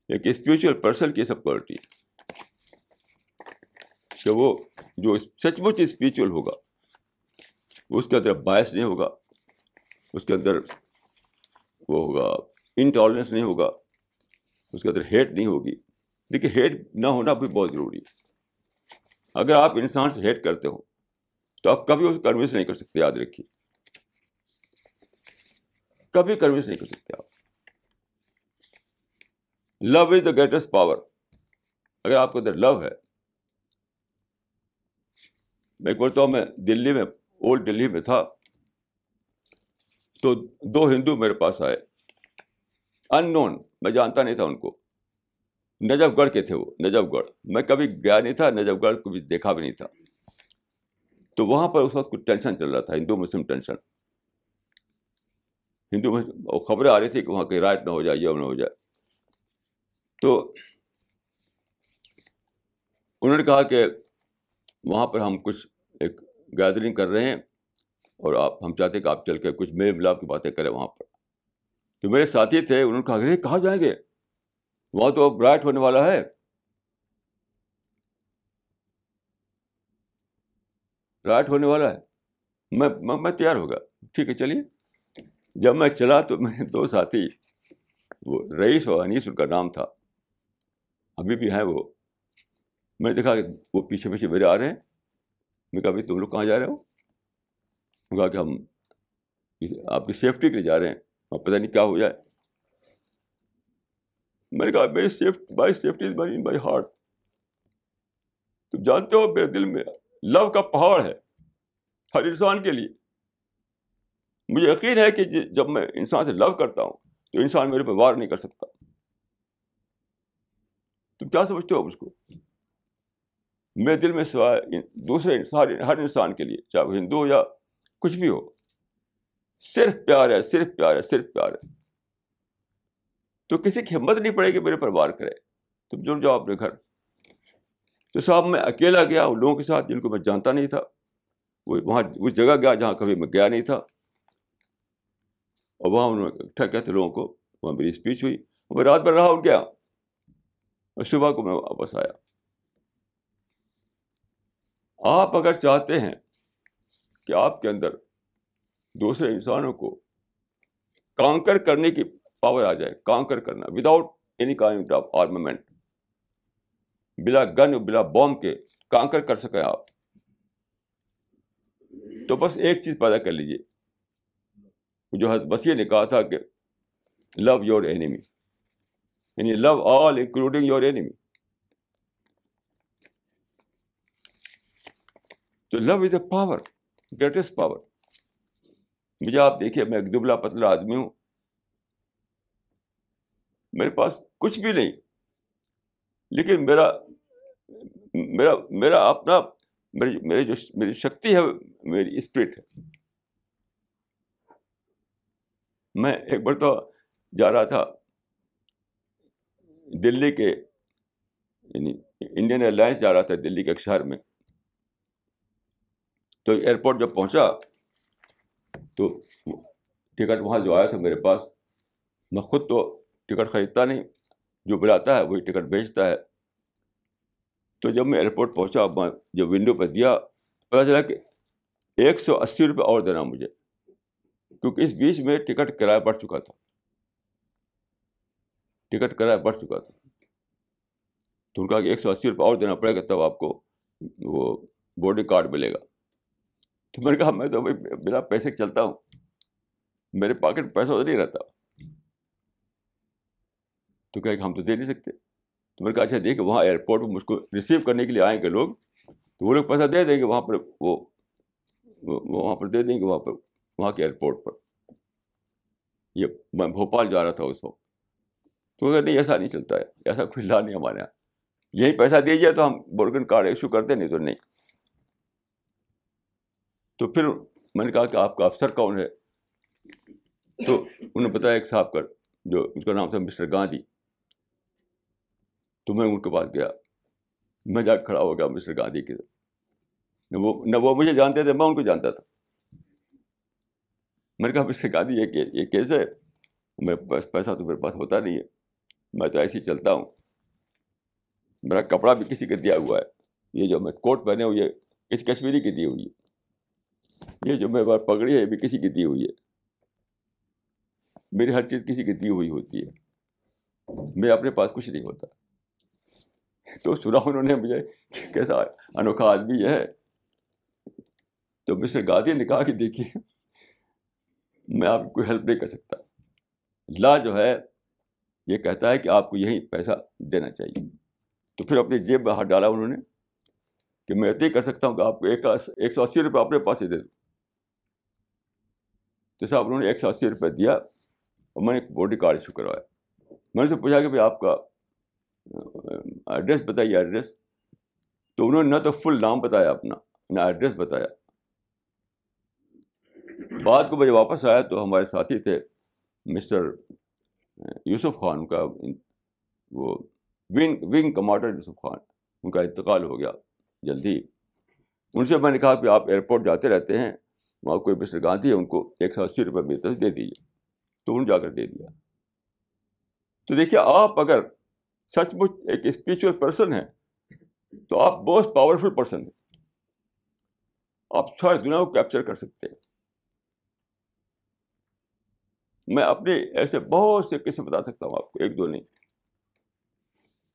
ایک اسپریچل پرسن کی سب کوالٹی ہے کہ وہ جو سچ مچ اسپریچل ہوگا اس کے اندر باعث نہیں ہوگا۔ اس کے اندر وہ ہوگا انٹالرنس نہیں ہوگا، اس کے اندر ہیٹ نہیں ہوگی۔ دیکھیے ہیٹ نہ ہونا بھی بہت ضروری ہے۔ اگر آپ انسان سے ہیٹ کرتے ہو، تو آپ کبھی اسے کنوینس نہیں کر سکتے، یاد رکھیے۔ کبھی کنوینس نہیں کر سکتے آپ۔ لو از دا گریٹسٹ پاور اگر آپ کے اندر لو ہے، میں بولتا ہوں، میں دلی میں اولڈ دلی میں تھا۔ تو دو ہندو میرے پاس آئے۔ ان نون میں جانتا نہیں تھا ان کو۔ نجف گڑھ کے تھے وہ نجف گڑھ میں کبھی گیا نہیں تھا نجف گڑھ کبھی دیکھا بھی نہیں تھا۔ تو وہاں پر اس وقت کچھ ٹینشن چل رہا تھا ہندو مسلم ٹینشن ہندو مسلم خبریں آ رہی تھی کہ وہاں کی رائٹ نہ ہو جائے، یہ نہ ہو جائے۔ تو انہوں نے کہا کہ وہاں پر ہم کچھ ایک گیدرنگ کر رہے ہیں۔ اور آپ ہم چاہتے کہ آپ چل کے کچھ میل ملاپ کی باتیں کریں وہاں پر۔ تو میرے ساتھی تھے، انہوں نے کہا کہ کہاں جائیں گے؟ وہاں تو اب رائٹ ہونے والا ہے۔ رائٹ ہونے والا ہے۔ میں میں تیار ہو گیا۔ ٹھیک ہے، چلیے۔ جب میں چلا تو میرے دو ساتھی، وہ رئیس و انیس، ان کا نام تھا۔ ابھی بھی ہیں وہ۔ میں نے دیکھا کہ وہ پیچھے پیچھے میرے آ رہے ہیں۔ میں کہا بھائی تم لوگ کہاں جا رہے ہو؟ کہا کہ ہم آپ کی سیفٹی کے لیے جا رہے ہیں۔ اب پتہ نہیں کیا ہو جائے۔ میں نے کہا، میری safety by safety is by by heart تم جانتے ہو میرے دل میں لو کا پہاڑ ہے ہر انسان کے لیے۔ مجھے یقین ہے کہ جی- جب میں انسان سے لو کرتا ہوں تو انسان میرے پہ وار نہیں کر سکتا۔ تم کیا سمجھتے ہو مجھ کو؟ میرے دل میں سوائے دوسرے انسان ہر انسان کے لیے، چاہے وہ ہندو ہو یا کچھ بھی ہو۔ صرف پیار ہے، صرف پیار ہے، صرف پیار ہے۔ تو کسی کی ہمت نہیں پڑے گی میرے پر وار کرے۔ تم جڑ جاؤ اپنے گھر۔ تو صاحب میں اکیلا گیا، ان لوگوں کے ساتھ جن کو میں جانتا نہیں تھا۔ وہ وہاں اس جگہ گیا جہاں کبھی میں گیا نہیں تھا۔ اور وہاں انہوں نے اکٹھا کیا تھے لوگوں کو وہاں میری اسپیچ ہوئی۔ میں رات بھر رہا اور گیا۔ اور صبح کو میں واپس آیا۔ آپ اگر چاہتے ہیں کہ آپ کے اندر دوسرے انسانوں کو کانکر کرنے کی پاور آ جائے، کانکر کرنا without any kind of armament بلا گن بلا بوم کے کانکر کر سکیں آپ۔ تو بس ایک چیز پیدا کر لیجیے جو حضرت بسی نے کہا تھا کہ لو یور اینیمی یعنی love all including your enemy تو love is a power greatest power مجھے آپ دیکھیے، میں ایک دبلا پتلا آدمی ہوں۔ میرے پاس کچھ بھی نہیں۔ لیکن میرا میرا میرا اپنا، میری میری جو، میری شکتی ہے، میری اسپرٹ ہے۔ میں ایک بار تو جا رہا تھا دلی کے یعنی انڈین ایئر لائنس جا رہا تھا دلی کے ایک شہر میں۔ تو ایئرپورٹ جب پہنچا تو ٹکٹ وہاں جو آیا تھا میرے پاس، میں خود تو ٹکٹ خریدتا نہیں، جو بلاتا ہے وہی ٹکٹ بیچتا ہے۔ تو جب میں ایئرپورٹ پہنچا، میں جب ونڈو پہ دیا، پتا چلا کہ ایک سو اسی روپئے اور دینا مجھے، کیونکہ اس بیچ میں ٹکٹ کرایہ بڑھ چکا تھا۔ ٹکٹ کرایہ بڑھ چکا تھا۔ تو ان کا کہ ایک سو اسی روپئے اور دینا پڑے گا، تب آپ کو وہ بورڈنگ کارڈ ملے گا۔ تو میں نے کہا، میں تو بھائی بنا پیسے چلتا ہوں۔ میرے پاکٹ میں پیسہ تو نہیں رہتا۔ تو کہ ہم تو دے نہیں سکتے۔ تو میں نے کہا اچھا دیکھیں وہاں ایئرپورٹ پہ مجھ کو ریسیو کرنے کے لیے آئیں گے لوگ۔ تو وہ لوگ پیسہ دے دیں گے وہاں پر، وہ وہاں پر دے دیں گے وہاں پر، وہاں کے ایئرپورٹ پر۔ یہ میں بھوپال جا رہا تھا اس وقت۔ تو اگر نہیں، ایسا نہیں چلتا ہے، ایسا کوئی لا نہیں ہمارے یہاں۔ یہی پیسہ دیجیے تو ہم بورگن کارڈ ایشو کرتے، نہیں تو نہیں۔ تو پھر میں نے کہا کہ آپ کا افسر کون ہے؟ تو انہوں نے بتایا ایک صاحب کا، جو اس کا نام تھا مسٹر گاندھی۔ تو میں ان کے پاس گیا۔ میں جا کھڑا ہو گیا مسٹر گاندھی کے۔ نہ وہ نہ وہ مجھے جانتے تھے، میں ان کو جانتا تھا۔ میں نے کہا، مسٹر گاندھی، یہ یہ کیسے میرے پاس پیسہ تو میرے پاس ہوتا نہیں ہے۔ میں تو ایسے ہی چلتا ہوں۔ میرا کپڑا بھی کسی کا دیا ہوا ہے۔ یہ جو میں کوٹ پہنے ہوئی ہے کشمیری کی دی ہوئی ہے۔ یہ جو میرے پاس پگڑی ہے، یہ بھی کسی کی دی ہوئی ہے۔ میری ہر چیز کسی کی دی ہوئی ہوتی ہے۔ میرے اپنے پاس کچھ نہیں ہوتا۔ تو سنا انہوں نے مجھے کیسا انوکھا آدمی ہے۔ تو مسٹر گاندھی نے کہا کہ دیکھیے، میں آپ کی کوئی ہیلپ نہیں کر سکتا۔ لا جو ہے، یہ کہتا ہے کہ آپ کو یہی پیسہ دینا چاہیے۔ تو پھر اپنی جیب میں ہاتھ ڈالا انہوں نے۔ کہ میں اتنی کر سکتا ہوں کہ آپ کو ایک ایک سو اسی روپئے اپنے پاس ہی دے دوں تو صاحب انہوں نے ایک سو اسی روپئے دیا اور میں نے ایک بورڈنگ کارڈ ایشو کروایا۔ میں نے تو پوچھا کہ بھائی آپ کا ایڈریس بتائیے ایڈریس تو انہوں نے نہ تو فل نام بتایا اپنا، نہ ایڈریس بتایا۔ بعد کو میں واپس آیا تو ہمارے ساتھی تھے مسٹر یوسف خان کا، وہ wing wing commander Yusuf Khan, ان کا انتقال ہو گیا۔ جلدی۔ ان سے میں نے کہا کہ آپ ایئرپورٹ جاتے رہتے ہیں، وہاں کوئی مسٹر گاندھی ہے، ان کو ایک سو اسی روپئے میری طرف دے دیجیے۔ تو انہوں نے جا کر دے دیا۔ تو دیکھیے، آپ اگر سچ مچ ایک اسپریچل پرسن ہے تو آپ بہت پاورفل پرسن ہیں۔ آپ ساری دنیا کو کیپچر کر سکتے ہیں۔ میں اپنے ایسے بہت سے قصے بتا سکتا ہوں آپ کو، ایک دو نہیں۔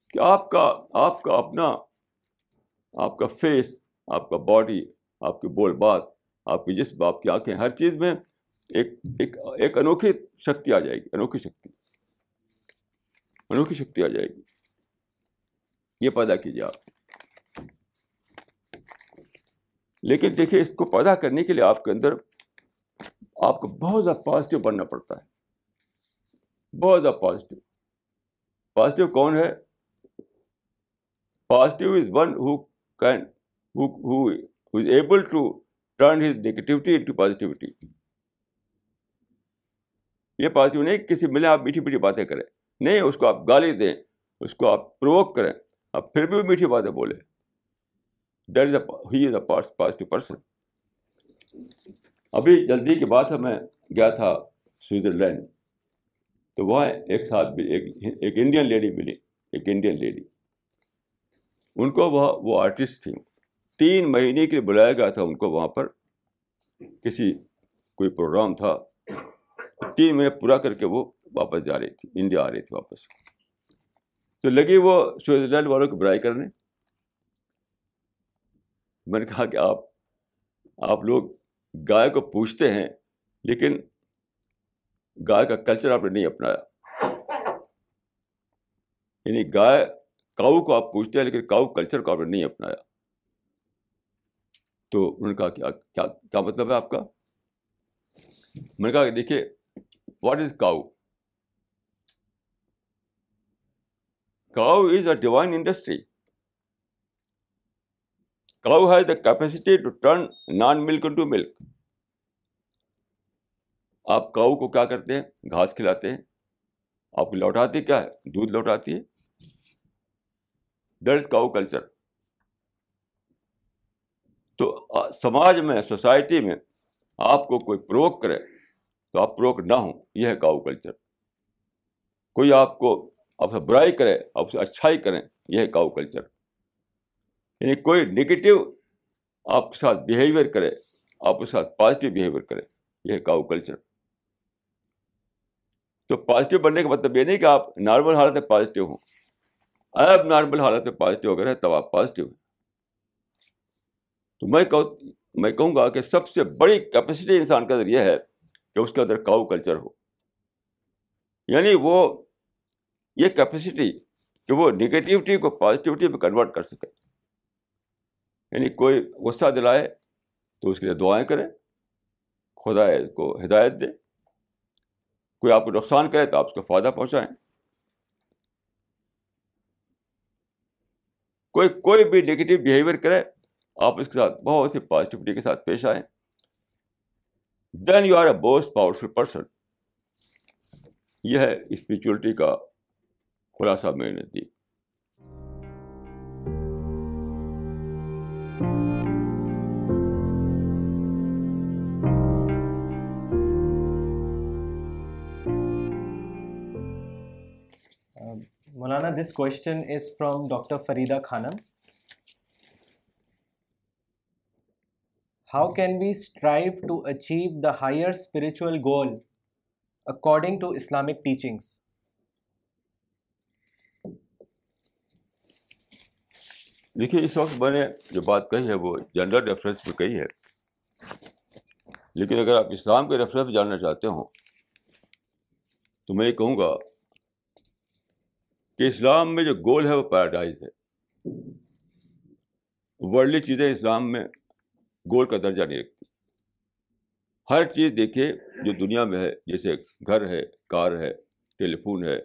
کہ آپ کا آپ کا اپنا آپ کا فیس آپ کا باڈی آپ کی بول بات آپ کی جسم، آپ کی آنکھیں، ہر چیز میں ایک ایک ایک انوکھی شکتی آ جائے گی، انوکھی شکتی۔ انوکھی شکتی آ جائے گی۔ یہ پیدا کیجیے آپ۔ لیکن دیکھیے، اس کو پیدا کرنے کے لیے آپ کے اندر، آپ کو بہت زیادہ پازیٹیو بننا پڑتا ہے۔ بہت زیادہ پازیٹیو پازیٹیو کون ہے؟ Positive is one who can is able to turn his negativity into positivity یہ پازیٹیو نہیں کسی ملے آپ میٹھی میٹھی باتیں کریں، نہیں، اس کو آپ گالی دیں، اس کو آپ پروک کریں اب پھر بھی میٹھی باتیں بولے that is he is a positive person ابھی جلدی کی بات ہے، میں گیا تھا سوئٹزرلینڈ۔ تو وہاں ایک ساتھ بھی ایک انڈین لیڈی ملی، ایک انڈین لیڈی۔ ان کو وہ وہ آرٹسٹ تھیں۔ تین مہینے کے لیے بلایا گیا تھا ان کو وہاں پر۔ کسی، کوئی پروگرام تھا۔ تین مہینے پورا کر کے وہ واپس جا رہی تھی انڈیا آ رہی تھی واپس۔ تو لگی وہ سوئٹزرلینڈ والوں کی برائی کرنے۔ میں نے کہا کہ آپ آپ لوگ گائے کو پوچھتے ہیں، لیکن گائے کا کلچر آپ نے نہیں اپنایا۔ یعنی گائے کاؤ کو آپ پوچھتے ہیں لیکن کاؤ کلچر کو آپ نے نہیں اپنایا۔ تو انہوں نے کہا کیا کیا, کیا مطلب ہے آپ کا؟ میں نے کہا کہ دیکھیے what is cow? Cow is a divine industry cow has the capacity to turn non milk to milk آپ کاؤ کو کیا کرتے ہیں؟ گھاس کھلاتے ہیں۔ آپ کو لوٹاتی کیا ہے؟ دودھ لوٹاتی ہے؟ دیٹ از کاؤ کلچر تو سماج میں، سوسائٹی میں آپ کو کوئی پروک کرے تو آپ پروک نہ ہوں، یہ ہے کاؤ کلچر کوئی آپ کو آپ سے برائی کرے، آپ سے اچھائی کریں، یہ ہے کاؤ کلچر یعنی کوئی نگیٹو آپ کے ساتھ بیہیویئر کرے، آپ کے ساتھ پازیٹیو بیہیویئر کرے، یہ ہے کاؤ کلچر تو پازیٹیو بننے کا مطلب یہ نہیں کہ آپ نارمل حالت میں پازیٹیو ہوں۔ اب نارمل حالت میں پازیٹیو اگر ہے تب آپ پازیٹیو ہیں۔ تو میں کہوں میں کہوں گا کہ سب سے بڑی کیپیسٹی انسان کا ذریعہ ہے کہ اس کے اندر کاؤ کلچر ہو۔ یعنی وہ یہ کیپیسٹی کہ وہ نگیٹیوٹی کو پازیٹیوٹی میں کنورٹ کر سکے۔ یعنی کوئی غصہ دلائے تو اس کے لیے دعائیں کریں خدا کو ہدایت دے۔ کوئی آپ کو نقصان کرے تو آپ اس کو فائدہ پہنچائیں۔ کوئی کوئی بھی نگیٹو بیہیویئر کرے، آپ اس کے ساتھ بہت ہی پازیٹیوٹی کے ساتھ پیش آئیں۔ Then you are a most powerful person یہ ہے اسپریچولیٹی کا خلاصہ میں نے this question is from doctor Farida Khanam how can we strive to achieve the higher spiritual goal according to Islamic teachings دیکھیے، اس وقت میں نے جو بات کہی ہے، وہ جنرل ریفرنس میں کہی ہے۔ لیکن اگر آپ اسلام کے ریفرنس میں جاننا چاہتے ہوں، تو میں یہ کہوں گا کہ اسلام میں جو گول ہے وہ پیراڈائز ہے۔ ورلڈلی چیزیں اسلام میں گول کا درجہ نہیں رکھتی۔ ہر چیز دیکھیے جو دنیا میں ہے، جیسے گھر ہے، کار ہے ٹیلی فون ہے،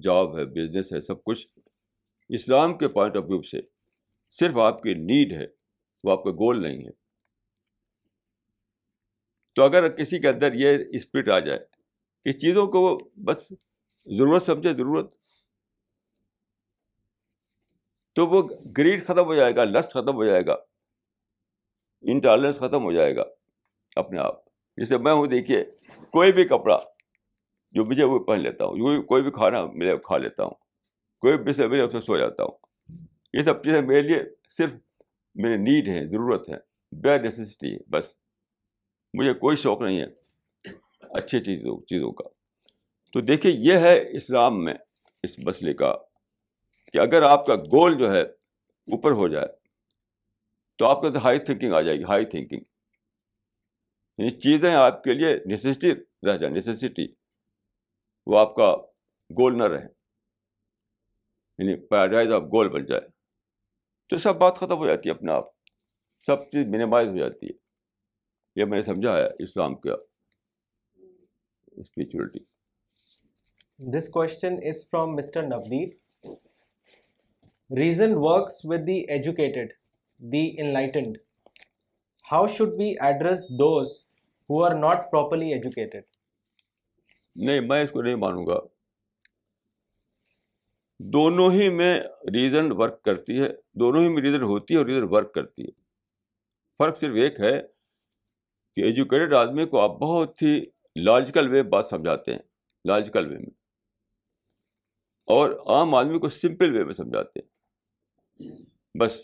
جاب ہے بزنس ہے، سب کچھ اسلام کے پوائنٹ آف ویو سے صرف آپ کی نیڈ ہے، وہ آپ کا گول نہیں ہے۔ تو اگر کسی کے اندر یہ اسپرٹ آ جائے کہ چیزوں کو وہ بس ضرورت سمجھے، ضرورت تو وہ گریڈ ختم ہو جائے گا لس ختم ہو جائے گا۔ انٹالرنس ختم ہو جائے گا اپنے آپ۔ جیسے میں ہوں، دیکھیے، کوئی بھی کپڑا جو مجھے وہ پہن لیتا ہوں کوئی بھی کھانا ملے کھا لیتا ہوں، کوئی بھی سے ملے اس سو جاتا ہوں۔ یہ سب چیزیں میرے لیے صرف میرے نیڈ ہیں، ضرورت ہے بے نیسیسٹی ہے بس۔ مجھے کوئی شوق نہیں ہے اچھی چیزوں چیزوں کا۔ تو دیکھیے، یہ ہے اسلام میں اس مسئلے کا۔ کہ اگر آپ کا گول جو ہے اوپر ہو جائے، تو آپ کا ہائی تھنکنگ آ جائے گی ہائی تھنکنگ یعنی چیزیں آپ کے لیے نیسیسٹی رہ جائیں نیسیسٹی وہ آپ کا گول نہ رہے۔ یعنی پیراڈائز آف گول بن جائے۔ تو سب بات ختم ہو جاتی ہے اپنے آپ۔ سب چیز منیمائز ہو جاتی ہے۔ یہ میں نے سمجھا ہے اسلام کا spirituality this question is from mister Navdeep reason works with the educated the enlightened how should be address those who are not properly educated نہیں، میں اس کو نہیں مانوں گا۔ دونوں ہی میں ریزن ورک کرتی ہے، دونوں ہی میں ریزن ہوتی ہے اور ریزن ورک کرتی ہے۔ فرق صرف ایک ہے کہ ایجوکیٹڈ آدمی کو آپ بہت ہی لاجیکل وے بات سمجھاتے ہیں لاجیکل وے میں۔ اور عام آدمی کو سمپل وے میں سمجھاتے ہیں۔ بس۔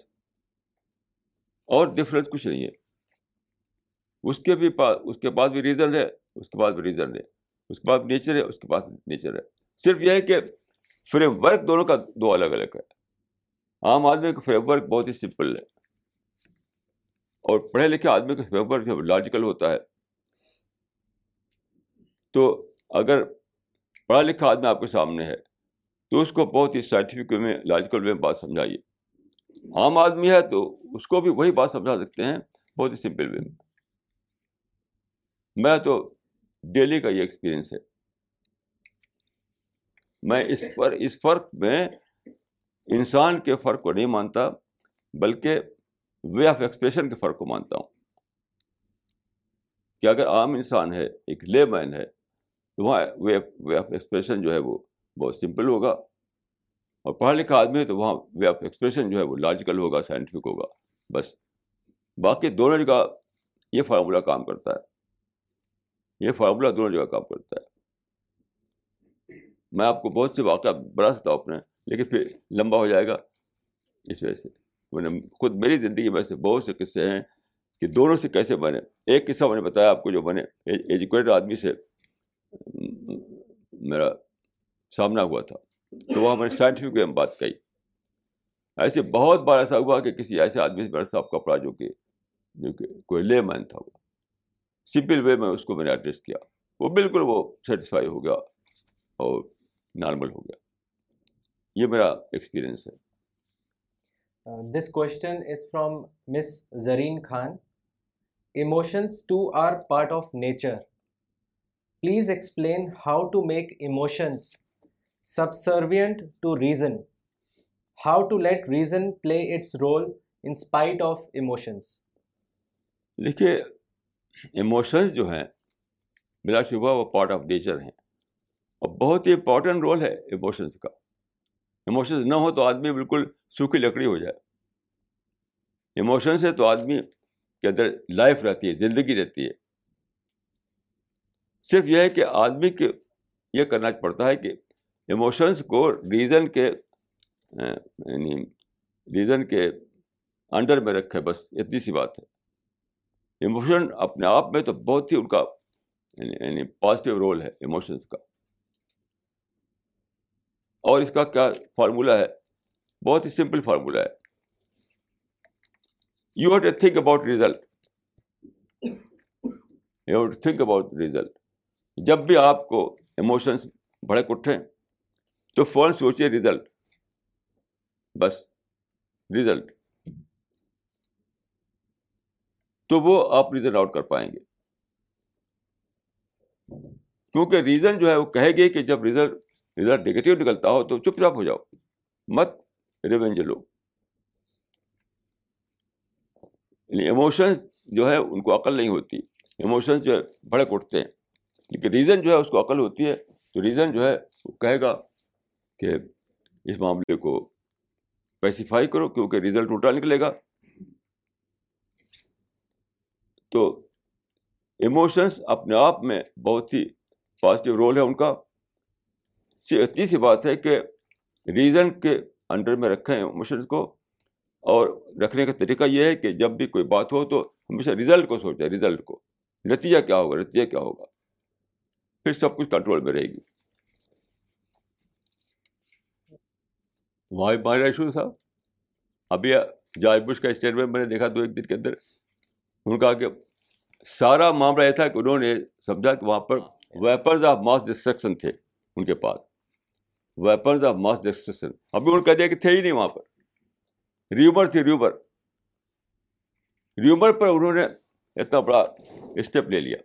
اور ڈفرینس کچھ نہیں ہے۔ اس کے بھی پاس اس کے پاس بھی ریزن ہے، اس کے پاس بھی ریزن ہے۔ اس کے پاس نیچر ہے، اس کے پاس نیچر ہے۔ صرف یہ ہے کہ فریم ورک دونوں کا دو الگ الگ ہے۔ عام آدمی کا فریم ورک بہت ہی سمپل ہے۔ اور پڑھے لکھے آدمی کا فریم ورک جو لاجیکل ہوتا ہے، تو اگر پڑھا لکھا آدمی آپ کے سامنے ہے، تو اس کو بہت ہی سائنٹیفک وے میں لاجیکل وے میں بات سمجھائیے۔ عام آدمی ہے تو اس کو بھی وہی بات سمجھا سکتے ہیں بہت ہی سمپل وے میں میں تو ڈیلی کا یہ ایکسپیرئنس ہے. میں اس پر اس فرق میں انسان کے فرق کو نہیں مانتا بلکہ وے آف ایکسپریشن کے فرق کو مانتا ہوں. کہ اگر عام انسان ہے ایک لے مین ہے تو وہاں وے وے آف ایکسپریشن جو ہے وہ بہت سمپل ہوگا. اور پڑھا لکھا آدمی ہے تو وہاں وے آف ایکسپریشن جو ہے وہ لاجیکل ہوگا سائنٹیفک ہوگا، بس۔ باقی دونوں جگہ یہ فارمولہ کام کرتا ہے۔ یہ فارمولہ دونوں جگہ کام کرتا ہے۔ میں آپ کو بہت سے واقعہ بڑھا سکتا ہوں اپنے، لیکن پھر لمبا ہو جائے گا۔ اس وجہ سے۔ میں نے خود میری زندگی میں سے بہت سے قصے ہیں کہ دونوں سے کیسے بنے۔ ایک قصہ میں نے بتایا آپ کو جو بنے۔ ایجوکیٹڈ آدمی سے میرا سامنا ہوا تھا۔ تو وہاں میں نے سائنٹیفک میں بات کہی۔ ایسے بہت بار ایسا ہوا کہ کسی ایسے آدمی سے میرا صاحب کپڑا جو کہ جو کہ کوئی لے مین تھا وہ۔ سمپل وے میں اس کو میں نے ایڈریس کیا۔ وہ بالکل وہ سیٹسفائی ہو گیا اور نارمل ہو گیا۔ یہ میرا ایکسپیرئنس ہے۔ This question is from miss Zareen Khan emotions too are part of nature please explain how to make emotions subservient to reason how to let reason play its role in spite of emotions دیکھیے emotions جو ہیں، بلا شبہ وہ part of nature ہیں۔ اور بہت ہی امپورٹنٹ رول ہے ایموشنس کا۔ ایموشنز نہ ہو تو آدمی بالکل سوکھی لکڑی ہو جائے۔ ایموشن سے تو آدمی کے اندر لائف رہتی ہے، زندگی رہتی ہے۔ صرف یہ ہے کہ آدمی کے، یہ کرنا پڑتا ہے کہ ایموشنس کو ریزن کے یعنی ریزن کے انڈر میں رکھے، بس اتنی سی بات ہے۔ ایموشن اپنے آپ میں تو بہت ہی ان کا یعنی, یعنی پازیٹیو رول ہے ایموشنس کا۔ اور اس کا کیا فارمولہ ہے؟ بہت ہی سمپل فارمولہ ہے۔ You have to think about result you have to think about result جب بھی آپ کو ایموشنس بھڑک اٹھیں تو فوراً سوچیے ریزلٹ بس ریزلٹ تو وہ آپ ریزن آؤٹ کر پائیں گے۔ کیونکہ ریزن جو ہے وہ کہے گی کہ جب ریزلٹ ریزلٹ نگیٹو نکلتا ہو تو چپ چاپ ہو جاؤ۔ مت ریونج لو۔ یعنی ایموشنس جو ہے ان کو عقل نہیں ہوتی۔ ایموشنس جو ہے بھڑک اٹھتے ہیں۔ لیکن ریزن جو ہے اس کو عقل ہوتی ہے۔ تو ریزن جو ہے وہ کہے گا کہ اس معاملے کو اسپیسیفائی کرو کیونکہ ریزلٹ الٹا نکلے گا۔ تو ایموشنس اپنے آپ میں بہت ہی پازیٹیو رول ہے ان کا۔ اتنی سی بات ہے کہ ریزن کے انڈر میں رکھیں ایموشنس کو اور رکھنے کا طریقہ یہ ہے کہ جب بھی کوئی بات ہو تو ہمیشہ ریزلٹ کو سوچیں ریزلٹ کو۔ نتیجہ کیا ہوگا، نتیجہ کیا ہوگا؟ پھر سب کچھ کنٹرول میں رہے گی۔ وہاں بھی ایشو تھا ابھی جارج بش کا اسٹیٹمنٹ میں نے دیکھا دو ایک دن کے اندر۔ انہوں نے کہا کہ سارا معاملہ یہ تھا کہ انہوں نے سمجھا کہ وہاں پر ویپنز آف ماس ڈسٹرکشن تھے ان کے پاس۔ ویپنز آف ماس ڈسٹرکشن ابھی انہوں نے کہہ دیا کہ تھے ہی نہیں وہاں پر۔ ریومر تھی ریومر ریومر پر انہوں نے اتنا بڑا اسٹیپ لے لیا۔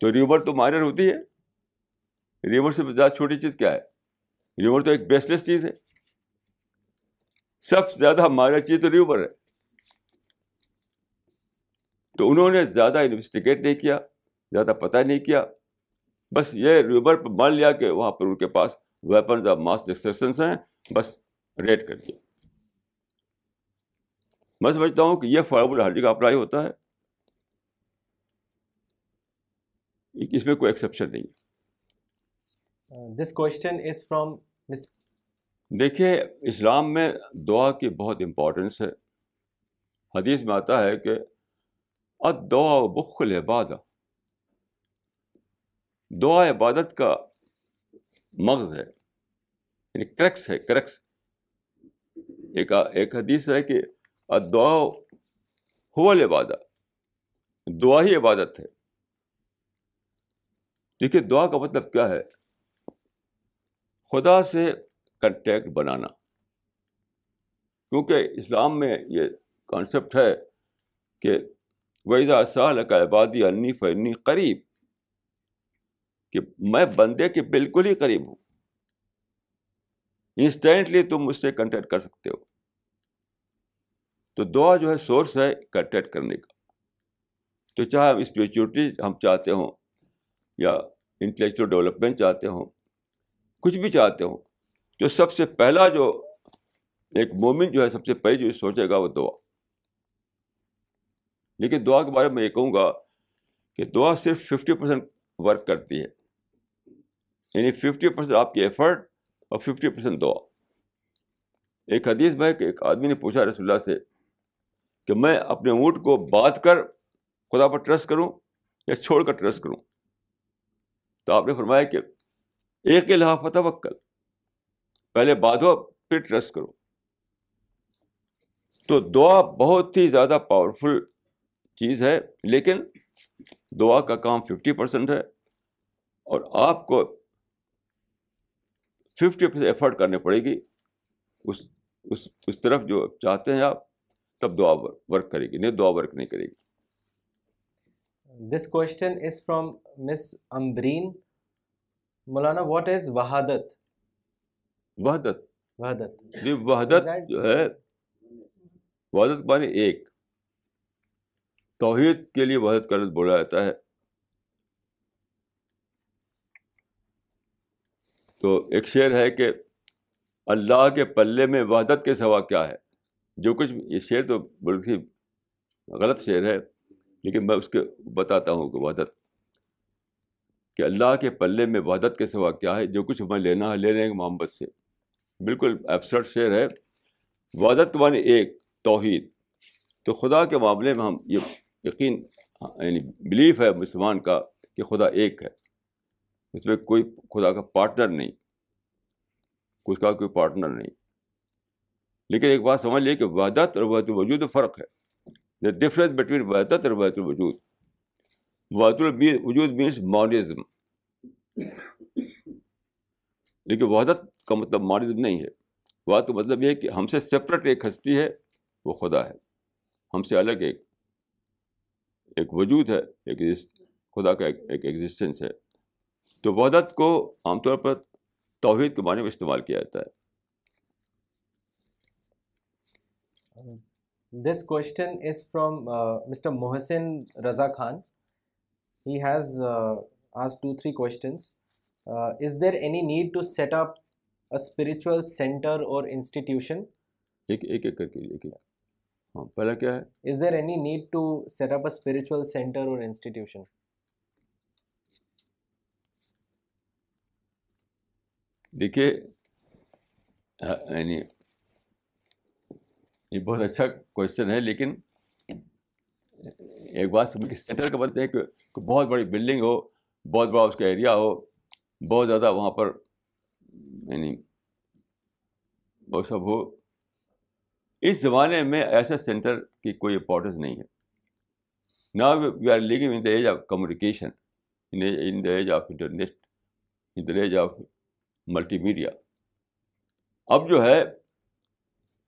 تو ریومر تو مائنر ہوتی ہے۔ ریومر سے زیادہ چھوٹی چیز کیا ہے؟ ریومر تو ایک بیس لیس چیز ہے۔ سب سے زیادہ مائنر چیز تو ریومر ہے۔ تو انہوں نے زیادہ انویسٹیگیٹ نہیں کیا، زیادہ پتہ نہیں کیا۔ بس یہ ریوبر پر مان لیا کہ وہاں پر ان کے پاس ویپنز آف ماس ڈسٹرکشنس ہیں، بس ریٹ کر دیا۔ میں سمجھتا ہوں کہ یہ فارمولہ ہر جگہ اپلائی ہوتا ہے۔ اس میں کوئی ایکسیپشن نہیں دس کوشچن از فرام دیکھیے، اسلام میں دعا کی بہت امپورٹنس ہے۔ حدیث میں آتا ہے کہ دعا بخل عبادت دعا عبادت کا مغز ہے یعنی کرکس ہے کرکس ایک ایک حدیث ہے کہ دعا حول عبادت دعا ہی عبادت ہے۔ دیکھیے، دعا کا مطلب کیا ہے؟ خدا سے کنٹیکٹ بنانا۔ کیونکہ اسلام میں یہ کانسیپٹ ہے کہ ویزا سال کا عبادی انی فنی قریب کہ میں بندے کے بالکل ہی قریب ہوں۔ انسٹینٹلی تم مجھ سے کنٹیکٹ کر سکتے ہو۔ تو دعا جو ہے سورس ہے کنٹیکٹ کرنے کا۔ تو چاہے ہم اسپریچولیٹی ہم چاہتے ہوں یا انٹلیکچوئل ڈیولپمنٹ چاہتے ہوں، کچھ بھی چاہتے ہوں تو سب سے پہلا جو ایک مومن جو ہے، سب سے پہلے جو سوچے گا، وہ دعا۔ لیکن دعا کے بارے میں یہ کہوں گا کہ دعا صرف ففٹی پرسینٹ ورک کرتی ہے۔ یعنی ففٹی پرسینٹ آپ کی ایفرٹ اور ففٹی پرسینٹ دعا۔ ایک حدیث میں کہ ایک آدمی نے پوچھا رسول اللہ سے کہ میں اپنے اونٹ کو بات کر خدا پر ٹرسٹ کروں یا چھوڑ کر ٹرسٹ کروں؟ تو آپ نے فرمایا کہ ایک لحاظ وکل پہلے بات پھر ٹرسٹ کرو۔ تو دعا بہت ہی زیادہ پاورفل چیز ہے، لیکن دعا کا کام ففٹی پرسینٹ ہے اور آپ کو ففٹی پرسینٹ ایفرٹ کرنی پڑے گی۔ اس اس اس طرف جو چاہتے ہیں آپ، تب دعا ورک کرے گی، نہیں دعا ورک نہیں کرے گی۔ This question is from miss Ambreen Maulana what is وحادت وحدت۔ وحدت۔ وحدت جو ہے وحدت معنی ایک۔ توحید کے لیے وحدت کا لفظ بولا جاتا ہے۔ تو ایک شعر ہے کہ اللہ کے پلے میں وحدت کے سوا کیا ہے؟ جو کچھ یہ شعر تو بلکہ غلط شعر ہے لیکن میں اس کے بتاتا ہوں کہ وحدت۔ کہ اللہ کے پلے میں وحدت کے سوا کیا ہے جو کچھ ہمیں لینا ہے لے لیں گے محمد سے۔ بالکل ایبسرٹ شعر ہے۔ وحدت کے معنی ایک، توحید۔ تو خدا کے معاملے میں ہم یہ یقین یعنی بلیف ہے مسلمان کا کہ خدا ایک ہے۔ اس میں کوئی خدا کا پارٹنر نہیں۔ اس کا کوئی پارٹنر نہیں۔ لیکن ایک بات سمجھ لیے کہ وحدت اور وحدت الوجود فرق ہے۔ دا ڈفرینس بٹوین وحدت اور وحدت الوجود۔ وحدت الوجود مینس مانزم لیکن وحدت کا مطلب مانزم نہیں ہے۔ وحدت کا مطلب یہ ہے کہ ہم سے سپریٹ ایک ہستی ہے، وہ خدا ہے۔ ہم سے الگ ایک ایک وجود ہے، ایک خدا کا ایک ایگزسٹنس ہے۔ تو وحدت کو عام طور پر توحید کے معنی میں استعمال کیا جاتا ہے۔ This question is from mister Mohsin Raza Khan he has as two three questions is there any need to set up spiritual centre اور انسٹیٹیوشن ایک ایک ایک کر کے ایک ایک ہاں پہلا کیا ہے؟ Is there any need to set up spiritual centre اور انسٹیٹیوشن دیکھیے یعنی یہ بہت اچھا کوشچن ہے لیکن ایک بات سمجھ سینٹر کا بنتے ہیں کہ بہت بڑی بلڈنگ ہو بہت بڑا اس کا ایریا ہو بہت زیادہ وہاں پر یعنی وہ سب ہو۔ اس زمانے میں ایسا سینٹر کی کوئی امپورٹنس نہیں ہے۔ نا we are living in the age of communication in the age of internet in the age of multimedia اب جو ہے،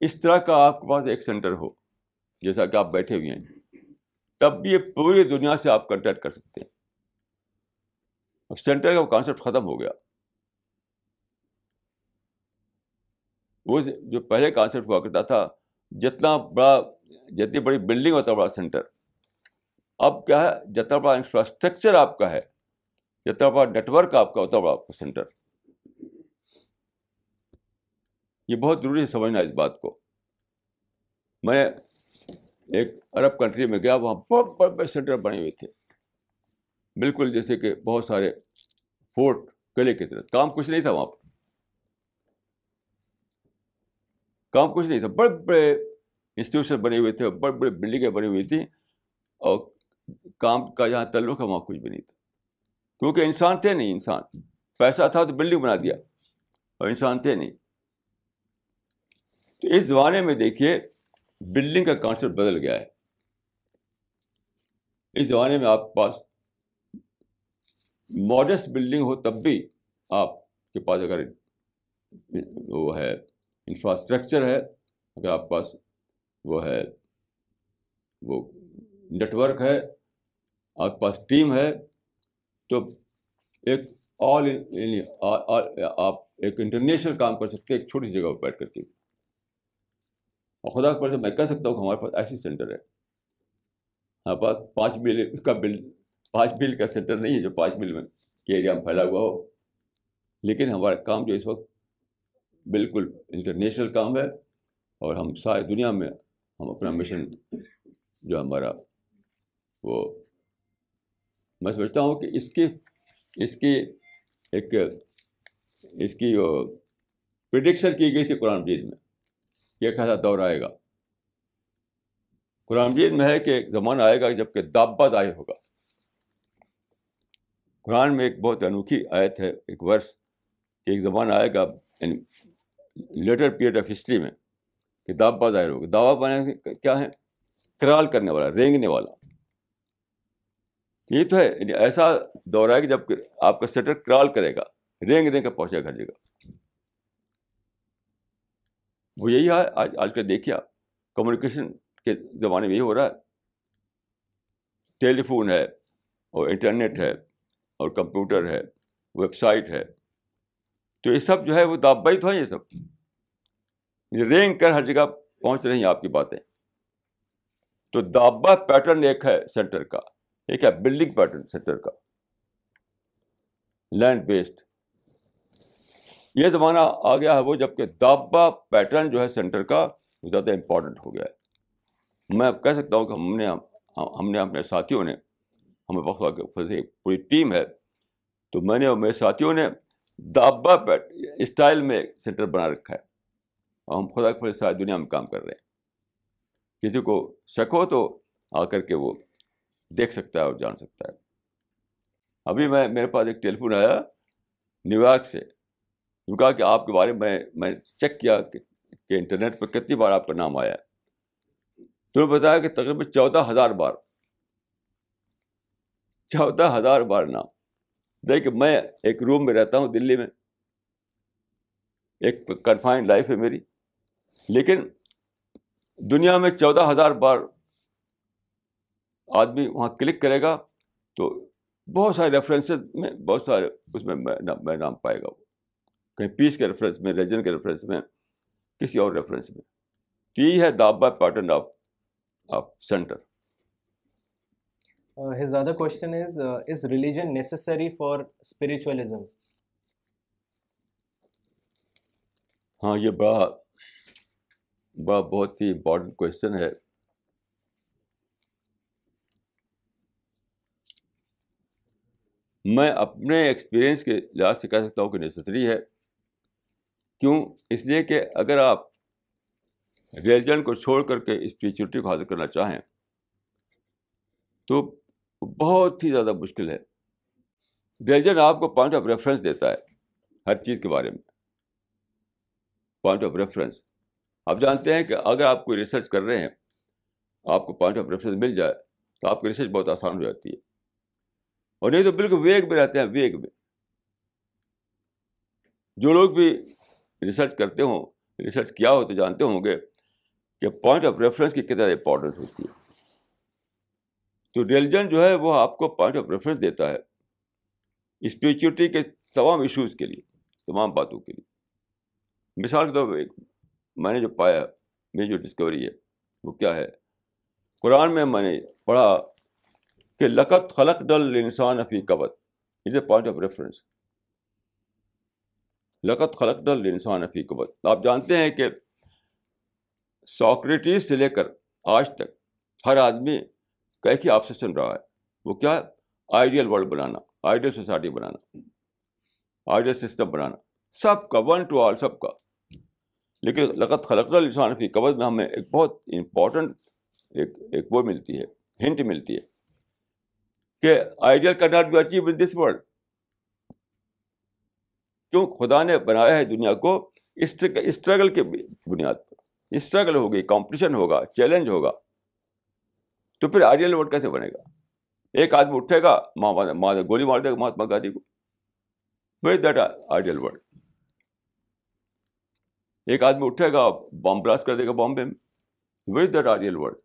اس طرح کا آپ کے پاس ایک سینٹر ہو، جیسا کہ آپ بیٹھے ہوئے ہیں، تب بھی یہ پوری دنیا سے آپ کنٹیکٹ کر سکتے ہیں۔ اب سینٹر کا کانسیپٹ ختم ہو گیا۔ وہ جو پہلے کانسیپٹ ہوا کرتا تھا، جتنا بڑا، جتنی بڑی بلڈنگ ہوتا، بڑا سینٹر اب کیا ہے؟ جتنا بڑا انفراسٹرکچر آپ کا ہے، جتنا بڑا نیٹورک آپ کا ہوتا بڑا آپ کا سینٹر یہ بہت ضروری ہے سمجھنا اس بات کو۔ میں ایک عرب کنٹری میں گیا، وہاں بہت بڑے بڑے سینٹر بنے ہوئے تھے۔ بالکل جیسے کہ بہت سارے فورٹ قلعے کی طرح۔ کام کچھ نہیں تھا وہاں پر۔ کام کچھ نہیں تھا۔ بڑے بڑے انسٹیٹیوشن بنے ہوئے تھے، بڑے بڑے بلڈنگیں بنی ہوئی تھیں اور کام کا جہاں تعلق ہے، وہاں کچھ بھی نہیں تھا۔ کیونکہ انسان تھے نہیں، انسان۔ پیسہ تھا تو بلڈنگ بنا دیا اور انسان تھے نہیں۔ تو اس زمانے میں دیکھیے بلڈنگ کا کانسیپٹ بدل گیا ہے۔ اس زمانے میں آپ کے پاس ماڈسٹ بلڈنگ ہو تب بھی آپ کے پاس اگر وہ ہے انفراسٹرکچر ہے، اگر آپ کے پاس وہ ہے، وہ نیٹورک ہے، آپ کے پاس ٹیم ہے، تو ایک آل یعنی آپ ایک انٹرنیشنل کام کر سکتے ہیں، ایک چھوٹی سی جگہ پہ بیٹھ کر کے۔ اور خدا پر سے میں کہہ سکتا ہوں کہ ہمارے پاس ایسی سینٹر ہے۔ ہمارے پاس پانچ میل کا بل پانچ میل کا سینٹر نہیں ہے جو پانچ میل میں کے ایریا میں پھیلا ہوا ہو۔ لیکن ہمارا کام جو اس وقت بالکل انٹرنیشنل کام ہے اور ہم ساری دنیا میں ہم اپنا مشن جو ہمارا وہ میں سمجھتا ہوں کہ اس کی اس کی ایک، اس کی پرڈکشن کی گئی تھی قرآن مجید میں یہ کیسا دور آئے گا۔ قرآن مجید میں ہے کہ ایک زمانہ آئے گا جبکہ دابا ظاہر ہوگا۔ قرآن میں ایک بہت انوکھی آیت ہے، ایک ورس کہ ایک زمانہ آئے گا یعنی لیٹر پیریڈ آف ہسٹری میں کہ دابا ظاہر ہوگا۔ دعویٰ بنے کیا ہے؟ کرال کرنے والا، رینگنے والا۔ یہ تو ہے یعنی ایسا دور ہے کہ جب آپ کا سیٹر کرال کرے گا، رینگ رینگ کا پہنچے گھر جگہ۔ وہ یہی ہے، آج آج کل دیکھیے آپ، کمیونیکیشن کے زمانے میں یہی ہو رہا ہے۔ ٹیلی فون ہے اور انٹرنیٹ ہے اور کمپیوٹر ہے، ویب سائٹ ہے۔ تو یہ سب جو ہے وہ دابائی تو ہیں یہ سب۔ رینگ کر ہر جگہ پہنچ رہی ہیں آپ کی باتیں۔ تو دابا پیٹرن ایک ہے سینٹر کا۔ ایک ہے بلڈنگ پیٹرن سینٹر کا۔ Land based. یہ زمانہ آ گیا ہے وہ جبکہ دابا پیٹرن جو ہے سینٹر کا وہ زیادہ امپورٹنٹ ہو گیا ہے۔ میں کہہ سکتا ہوں کہ ہم نے ہم نے اپنے ساتھیوں نے، ہمیں وقت پوری ٹیم ہے۔ تو میں نے اور میرے ساتھیوں نے دابا پیٹ اسٹائل میں سینٹر بنا رکھا ہے۔ اور ہم خدا کے ساری دنیا میں کام کر رہے ہیں۔ کسی کو شک ہو تو آ کر کے وہ دیکھ سکتا ہے اور جان سکتا ہے۔ ابھی میں، میرے پاس ایک ٹیلی فون آیا نیو یارک سے۔ کہا کہ آپ کے بارے میں میں چیک کیا کہ انٹرنیٹ پہ کتنی بار آپ کا نام آیا ہے۔ تو نے بتایا کہ تقریباً چودہ ہزار بار۔ چودہ ہزار بار نام۔ دیکھ، میں ایک روم میں رہتا ہوں دلی میں۔ ایک کنفائنڈ لائف ہے میری۔ لیکن دنیا میں چودہ ہزار بار آدمی وہاں کلک کرے گا تو بہت سارے ریفرنسز میں، بہت سارے اس میں میں نام پائے گا وہ۔ کہیں پیس کے ریفرنس میں ریجن کے ریفرنس میں، کسی اور ریفرنس میں۔ تو یہی ہے دابا pattern of of centre his other question is is religion necessary for spiritualism ہاں یہ بڑا بڑا بہت ہی امپورٹنٹ کوشچن ہے۔ میں اپنے ایکسپیرئنس کے لحاظ سے کہہ سکتا ہوں کہ نیسسری ہے۔ کیوں؟ اس لیے کہ اگر آپ ریلیجن کو چھوڑ کر کے اسپریچولیٹی کو حاصل کرنا چاہیں، تو بہت ہی زیادہ مشکل ہے۔ ریلیجن آپ کو پوائنٹ آف ریفرنس دیتا ہے ہر چیز کے بارے میں۔ پوائنٹ آف ریفرنس آپ جانتے ہیں کہ اگر آپ کوئی ریسرچ کر رہے ہیں، آپ کو پوائنٹ آف ریفرنس مل جائے تو آپ کی ریسرچ بہت آسان ہو جاتی ہے۔ اور نہیں تو بالکل ویگ میں رہتے ہیں، ویگ میں۔ جو لوگ بھی ریسرچ کرتے ہوں ریسرچ کیا ہو تو جانتے ہوں گے کہ پوائنٹ آف ریفرنس کی کتنا امپورٹنس ہوتی ہے۔ تو ریلیجن جو ہے وہ آپ کو پوائنٹ آف ریفرنس دیتا ہے اسپریچولیٹی کے تمام ایشوز کے لیے، تمام باتوں کے لیے۔ مثال کے طور پر میں نے جو پایا، میری جو ڈسکوری ہے، وہ کیا ہے؟ قرآن میں میں نے پڑھا کہ لقت خلق ڈل انسان فی قبط is a point of reference لقت خلق ڈل انسان فی قبط آپ جانتے ہیں کہ ساکریٹیز سے لے کر آج تک ہر آدمی کا ایک ہی آپسیشن رہا ہے۔ وہ کیا ہے؟ آئیڈیل ورلڈ بنانا آئیڈیل سوسائٹی بنانا آئیڈیل سسٹم بنانا۔ سب کا ون ٹو آل سب کا۔ لیکن لقت خلق السان فی قبض میں ہمیں ایک بہت امپورٹنٹ ایک ایک وہ ملتی ہے ہنٹ ملتی ہے کہ ideal can not be achieve in this world کیوں؟ خدا نے بنایا ہے دنیا کو اسٹرگل کے بنیاد پر۔ اسٹرگل ہوگی کمپٹیشن ہوگا چیلنج ہوگا۔ تو پھر آئیڈیل ورلڈ کیسے بنے گا؟ ایک آدمی اٹھے گا، ماں گولی مار دے گا، مہاتما گاندھی کو۔ ویز دیٹ آئیڈیل ورلڈ ایک آدمی اٹھے گا بام بلاسٹ کر دے گا بامبے میں۔ Was that ideal world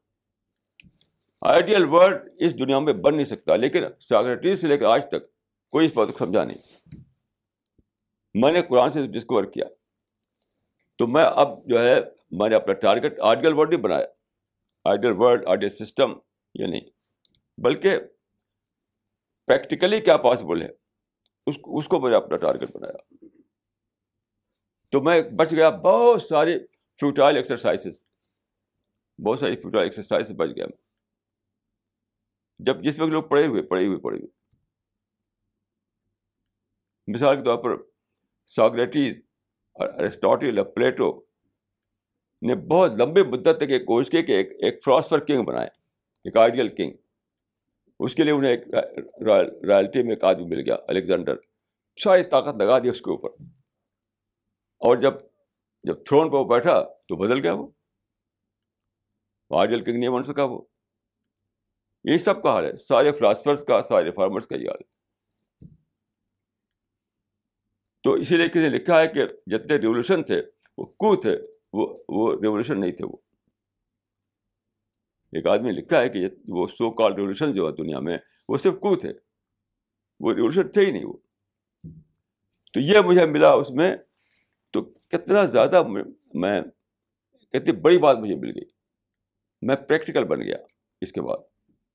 ideal world اس دنیا میں بن نہیں سکتا، لیکن ساکریٹیز سے لے کر آج تک کوئی اس بات کو سمجھا نہیں۔ میں نے قرآن سے ڈسکور کیا، تو میں اب جو ہے، میں نے اپنا ٹارگیٹ آئیڈیل ورڈ نہیں بنایا۔ آئیڈیل ورڈ آئیڈیل سسٹم یہ نہیں بلکہ پریکٹیکلی کیا پاسبل ہے؟ اس اس کو میں نے اپنا ٹارگیٹ بنایا۔ تو میں بچ گیا، بہت ساری فیوٹائل ایکسرسائزز بہت ساری فیوٹائل ایکسرسائز بچ گیا۔ جب جس وقت لوگ پڑھے ہوئے پڑھے ہوئے پڑھے ہوئے۔ مثال کے طور پر ساکریٹیز اور ارسٹوٹل اور پلیٹو نے بہت لمبے مدت تک ایک کوشش کی کہ ایک ایک فلاسفر کنگ بنائے، ایک آئیڈیل کنگ اس کے لیے انہیں ایک رائلٹی میں ایک آدمی مل گیا الیگزینڈر ساری طاقت لگا دی اس کے اوپر۔ اور جب جب تھرون پہ وہ بیٹھا تو بدل گیا وہ۔ آئیڈیل کنگ نہیں بن سکا وہ۔ یہی سب کا حال ہے۔ سارے فلاسفرس کا، سارے فارمرس کا یہ حال۔ ہے تو اسی لیے کسی نے لکھا ہے کہ جتنے ریولیوشن تھے، وہ کو تھے۔ وہ وہ ریولیوشن نہیں تھے وہ۔ ایک آدمی لکھا ہے کہ وہ سو کال ریولیوشن جو ہے دنیا میں، وہ صرف کو تھے؟ وہ ریولیوشن تھے ہی نہیں وہ۔ تو یہ مجھے ملا اس میں، تو کتنا زیادہ میں، کتنی بڑی بات مجھے مل گئی۔ میں پریکٹیکل بن گیا اس کے بعد۔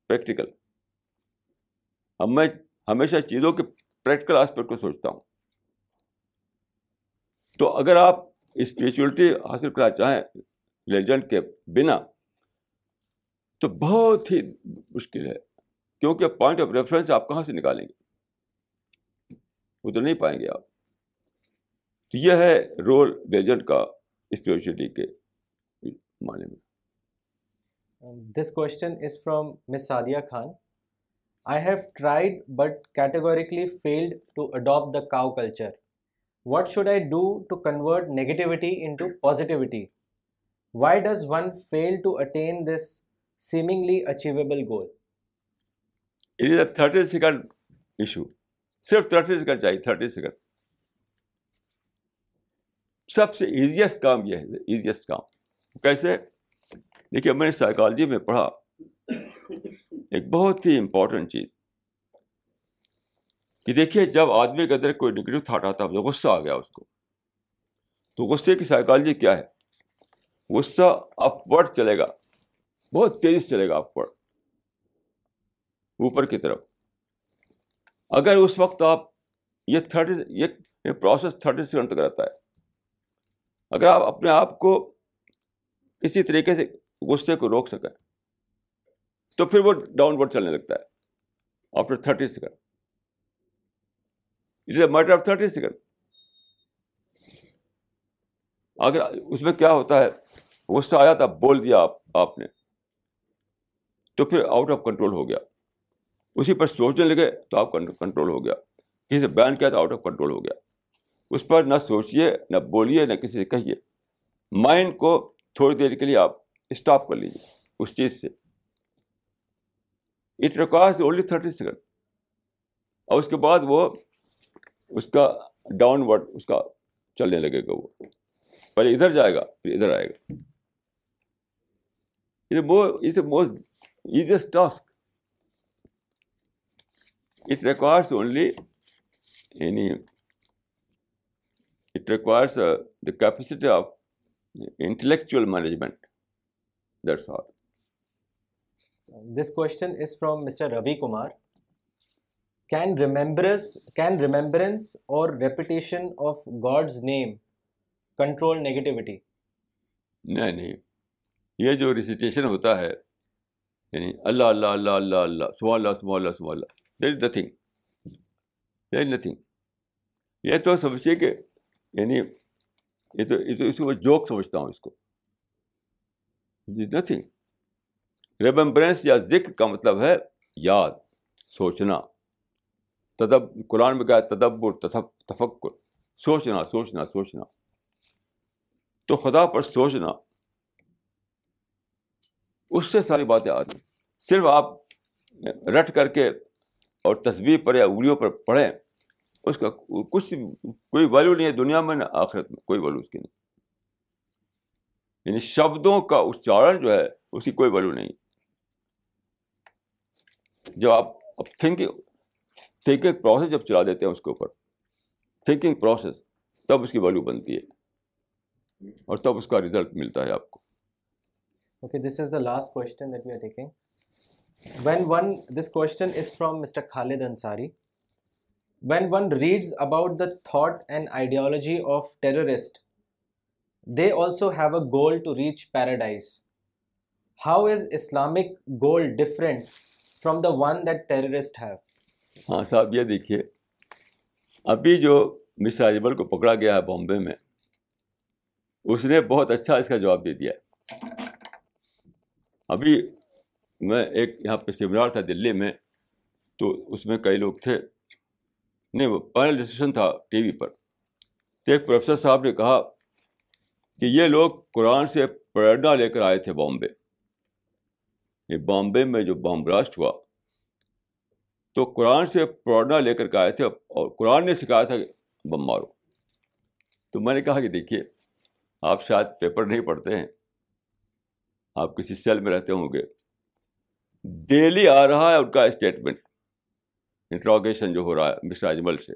پریکٹیکل اب میں ہمیشہ چیزوں کے پریکٹیکل آسپیکٹ کو سوچتا ہوں۔ تو اگر آپ اسپریچولیٹی حاصل کرنا چاہیں لیجنڈ کے بنا، تو بہت ہی مشکل ہے، کیونکہ پوائنٹ آف ریفرنس آپ کہاں سے نکالیں گے؟ وہ تو نہیں پائیں گے آپ۔ تو یہ ہے رول لیجنڈ کا اسپریچولیٹی کے معنی میں۔ This question is from miss Sadia Khan I have tried but categorically failed to adapt the cow culture what should I do to convert negativity into positivity why does one fail to attain this seemingly achievable goal it is a thirty second issue صرف thirty second چاہیے thirty second سب سے easiest کام یہ ہے easiest کام کیسے دیکھیے میں نے سائیکالوجی میں پڑھا ایک بہت ہی امپورٹنٹ چیز کہ دیکھیے جب آدمی کے اندر کوئی نگیٹو تھاٹ آتا ہے غصہ آ گیا اس کو۔ تو غصے کی سائیکالوجی کیا ہے؟ غصہ اپورڈ چلے گا۔ بہت تیزی سے چلے گا اپورڈ اوپر کی طرف۔ اگر اس وقت آپ یہ تھرٹی، یہ پروسیس تھرٹی سیکنڈ تک رہتا ہے۔ اگر آپ اپنے آپ کو کسی طریقے سے غصے کو روک سکیں، تو پھر وہ ڈاؤن ورڈ چلنے لگتا ہے۔ After thirty second it is a matter of thirty second اگر اس میں کیا ہوتا ہے، غصہ آیا تھا، بول دیا آپ آپ نے۔ تو پھر آؤٹ آف کنٹرول ہو گیا۔ اسی پر سوچنے لگے تو آپ کنٹرول ہو گیا۔ کسی سے بیان کیا تو آؤٹ آف کنٹرول ہو گیا۔ اس پر نہ سوچیے نہ بولیے، نہ کسی سے کہیے۔ مائنڈ کو تھوڑی دیر کے لیے آپ اسٹاپ کر لیجیے اس چیز سے۔ It requires only thirty second اور اس کے بعد وہ اس کا ڈاؤن ورڈ اس کا چلنے لگے گا وہ۔ پہلے ادھر جائے گا، پھر ادھر آئے گا۔ Most easiest task it requires only any it requires the capacity of intellectual management that's all this question is from mister Ravi Kumar can remembrance can remembrance اور repetition of God's name control negativity نہیں نہیں۔ یہ جو recitation ہوتا ہے یعنی اللہ اللہ اللہ اللہ اللہ سبح اللہ سبح اللہ سبح اللہ دیر is nothing there is nothing یہ تو سمجھیے کہ یعنی یہ تو اس کو جوک سمجھتا ہوں اس کو۔ نتھنگ ریمبرنس یا ذکر کا مطلب ہے یاد، سوچنا۔ تدب، قرآن میں کہا تدبر تفکر۔ سوچنا سوچنا سوچنا۔ تو خدا پر سوچنا، اس سے ساری باتیں آتی صرف آپ رٹ کر کے اور تصویر پر یا انگلیوں پر پڑھیں، اس کا کچھ کوئی ویلو نہیں ہے دنیا میں نہ آخرت میں، کوئی ویلو اس کی نہیں۔ یعنی شبدوں کا اچارن جو ہے، اس کی کوئی ویلو نہیں۔ جب آپ اب تھنکنگ تھنکنگ پروسیس جب چلا دیتے ہیں اس کے اوپر تھنکنگ پروسیس تب اس کی ویلو بنتی ہے اور تب اس کا ریزلٹ ملتا ہے آپ کو۔ Okay this is the last question that we are taking when one this question is from mister Khalid Ansari when one reads about the thought and ideology of terrorist they also have a goal to reach paradise how is Islamic goal different from the one that terrorist have ہاں صاحب، یہ دیکھیے، ابھی جو مسر اجمل کو پکڑا گیا ہے بامبے میں، اس نے بہت اچھا اس کا جواب دے دیا۔ ہے ابھی میں ایک یہاں پہ سیمینار تھا دلی میں، تو اس میں کئی لوگ تھے۔ نہیں، وہ پینل ڈسکشن تھا ٹی وی پر۔ تو ایک پروفیسر صاحب نے کہا کہ یہ لوگ قرآن سے پریرنا لے کر آئے تھے بامبے یہ بامبے میں جو بام براسٹ ہوا تو قرآن سے پریرنا لے کر کے آئے تھے اور قرآن نے سکھایا تھا کہ بم مارو۔ تو میں نے کہا کہ دیکھیے، آپ شاید پیپر نہیں پڑھتے ہیں، آپ کسی سیل میں رہتے ہوں گے۔ ڈیلی آ رہا ہے ان کا اسٹیٹمنٹ انٹروگیشن جو ہو رہا ہے مسٹر اجمل سے۔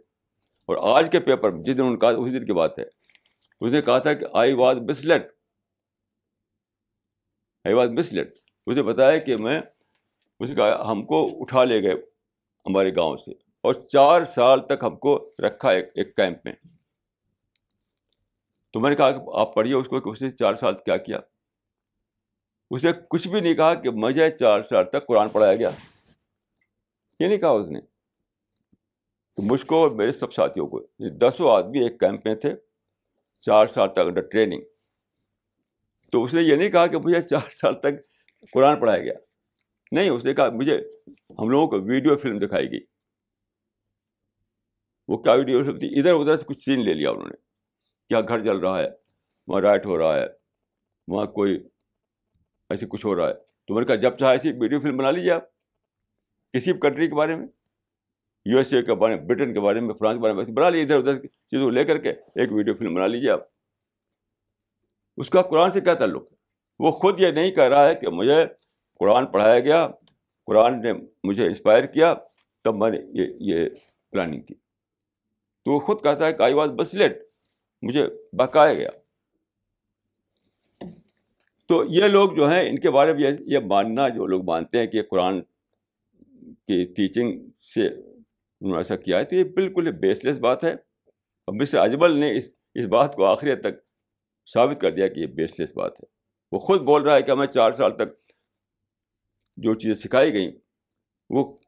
اور آج کے پیپر، جس دن ان کا، اسی دن کی بات ہے۔ اس نے کہا تھا کہ I was misled I was misled اس نے بتایا کہ میں، اس نے کہا ہم کو اٹھا لے گئے۔ ہمارے گاؤں سے۔ اور چار سال تک ہم کو رکھا ایک ایک کیمپ میں۔ تو میں نے کہا کہ آپ پڑھیے اس کو کہ اس نے چار سال کیا کیا۔ اسے کچھ بھی نہیں کہا کہ مجھے چار سال تک قرآن پڑھایا گیا۔ یہ نہیں کہا اس نے۔ کہ مجھ کو اور میرے سب ساتھیوں کو دسوں آدمی ایک کیمپ میں تھے، چار سال تک انڈر ٹریننگ تو اس نے یہ نہیں کہا کہ مجھے چار سال تک قرآن پڑھایا گیا۔ نہیں، اس نے کہا مجھے ہم لوگوں کو ویڈیو فلم دکھائی گئی۔ وہ کیا ویڈیو فلم تھی؟ ادھر ادھر سے کچھ سین لے لیا انہوں نے۔ کیا گھر جل رہا ہے؟ وہاں رائٹ ہو رہا ہے۔ وہاں کوئی ایسے کچھ ہو رہا ہے۔ تو میں نے کہا، جب چاہے ایسی ویڈیو فلم بنا لیجیے آپ۔ کسی بھی کنٹری کے بارے میں یو ایس اے کے بارے میں برٹن کے بارے میں، فرانس کے بارے میں بنا لیجیے، ادھر ادھر چیزوں کو لے کر کے ایک ویڈیو فلم بنا لیجیے آپ۔ اس کا قرآن سے کیا تعلق ہے؟ وہ خود یہ نہیں کہہ رہا ہے کہ مجھے قرآن پڑھایا گیا، قرآن نے مجھے انسپائر کیا، تب میں نے یہ یہ پلاننگ کی۔ تو وہ خود کہتا ہے کہ آئی واز بس لیٹ مجھے بہکایا گیا۔ تو یہ لوگ جو ہیں، ان کے بارے میں یہ ماننا جو لوگ مانتے ہیں کہ قرآن کی ٹیچنگ سے انہوں نے ایسا کیا ہے، تو یہ بالکل بیس لیس بات ہے۔ اور مسٹر اجمل نے اس اس بات کو آخری تک ثابت کر دیا کہ یہ بیس لیس بات ہے۔ وہ خود بول رہا ہے کہ ہمیں چار سال تک جو چیزیں سکھائی گئیں، وہ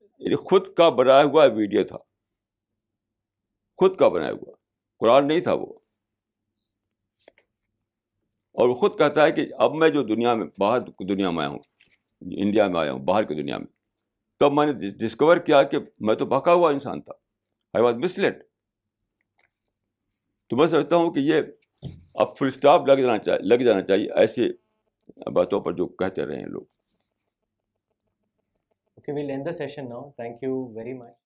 یعنی خود کا بنایا ہوا ویڈیو تھا۔ خود کا بنایا ہوا۔ قرآن نہیں تھا وہ۔ اور وہ خود کہتا ہے کہ اب میں جو دنیا میں، باہر دنیا میں آیا ہوں، انڈیا میں آیا ہوں، باہر کی دنیا میں، تب میں نے ڈسکور کیا کہ میں تو بکا ہوا انسان تھا۔ آئی واز مسلیٹ تو میں سمجھتا ہوں کہ یہ اب فل اسٹاپ لگ جانا چاہیے، لگ جانا چاہیے، ایسے باتوں پر جو کہتے رہے ہیں لوگ۔ Okay, we'll end the session now. Thank you very much.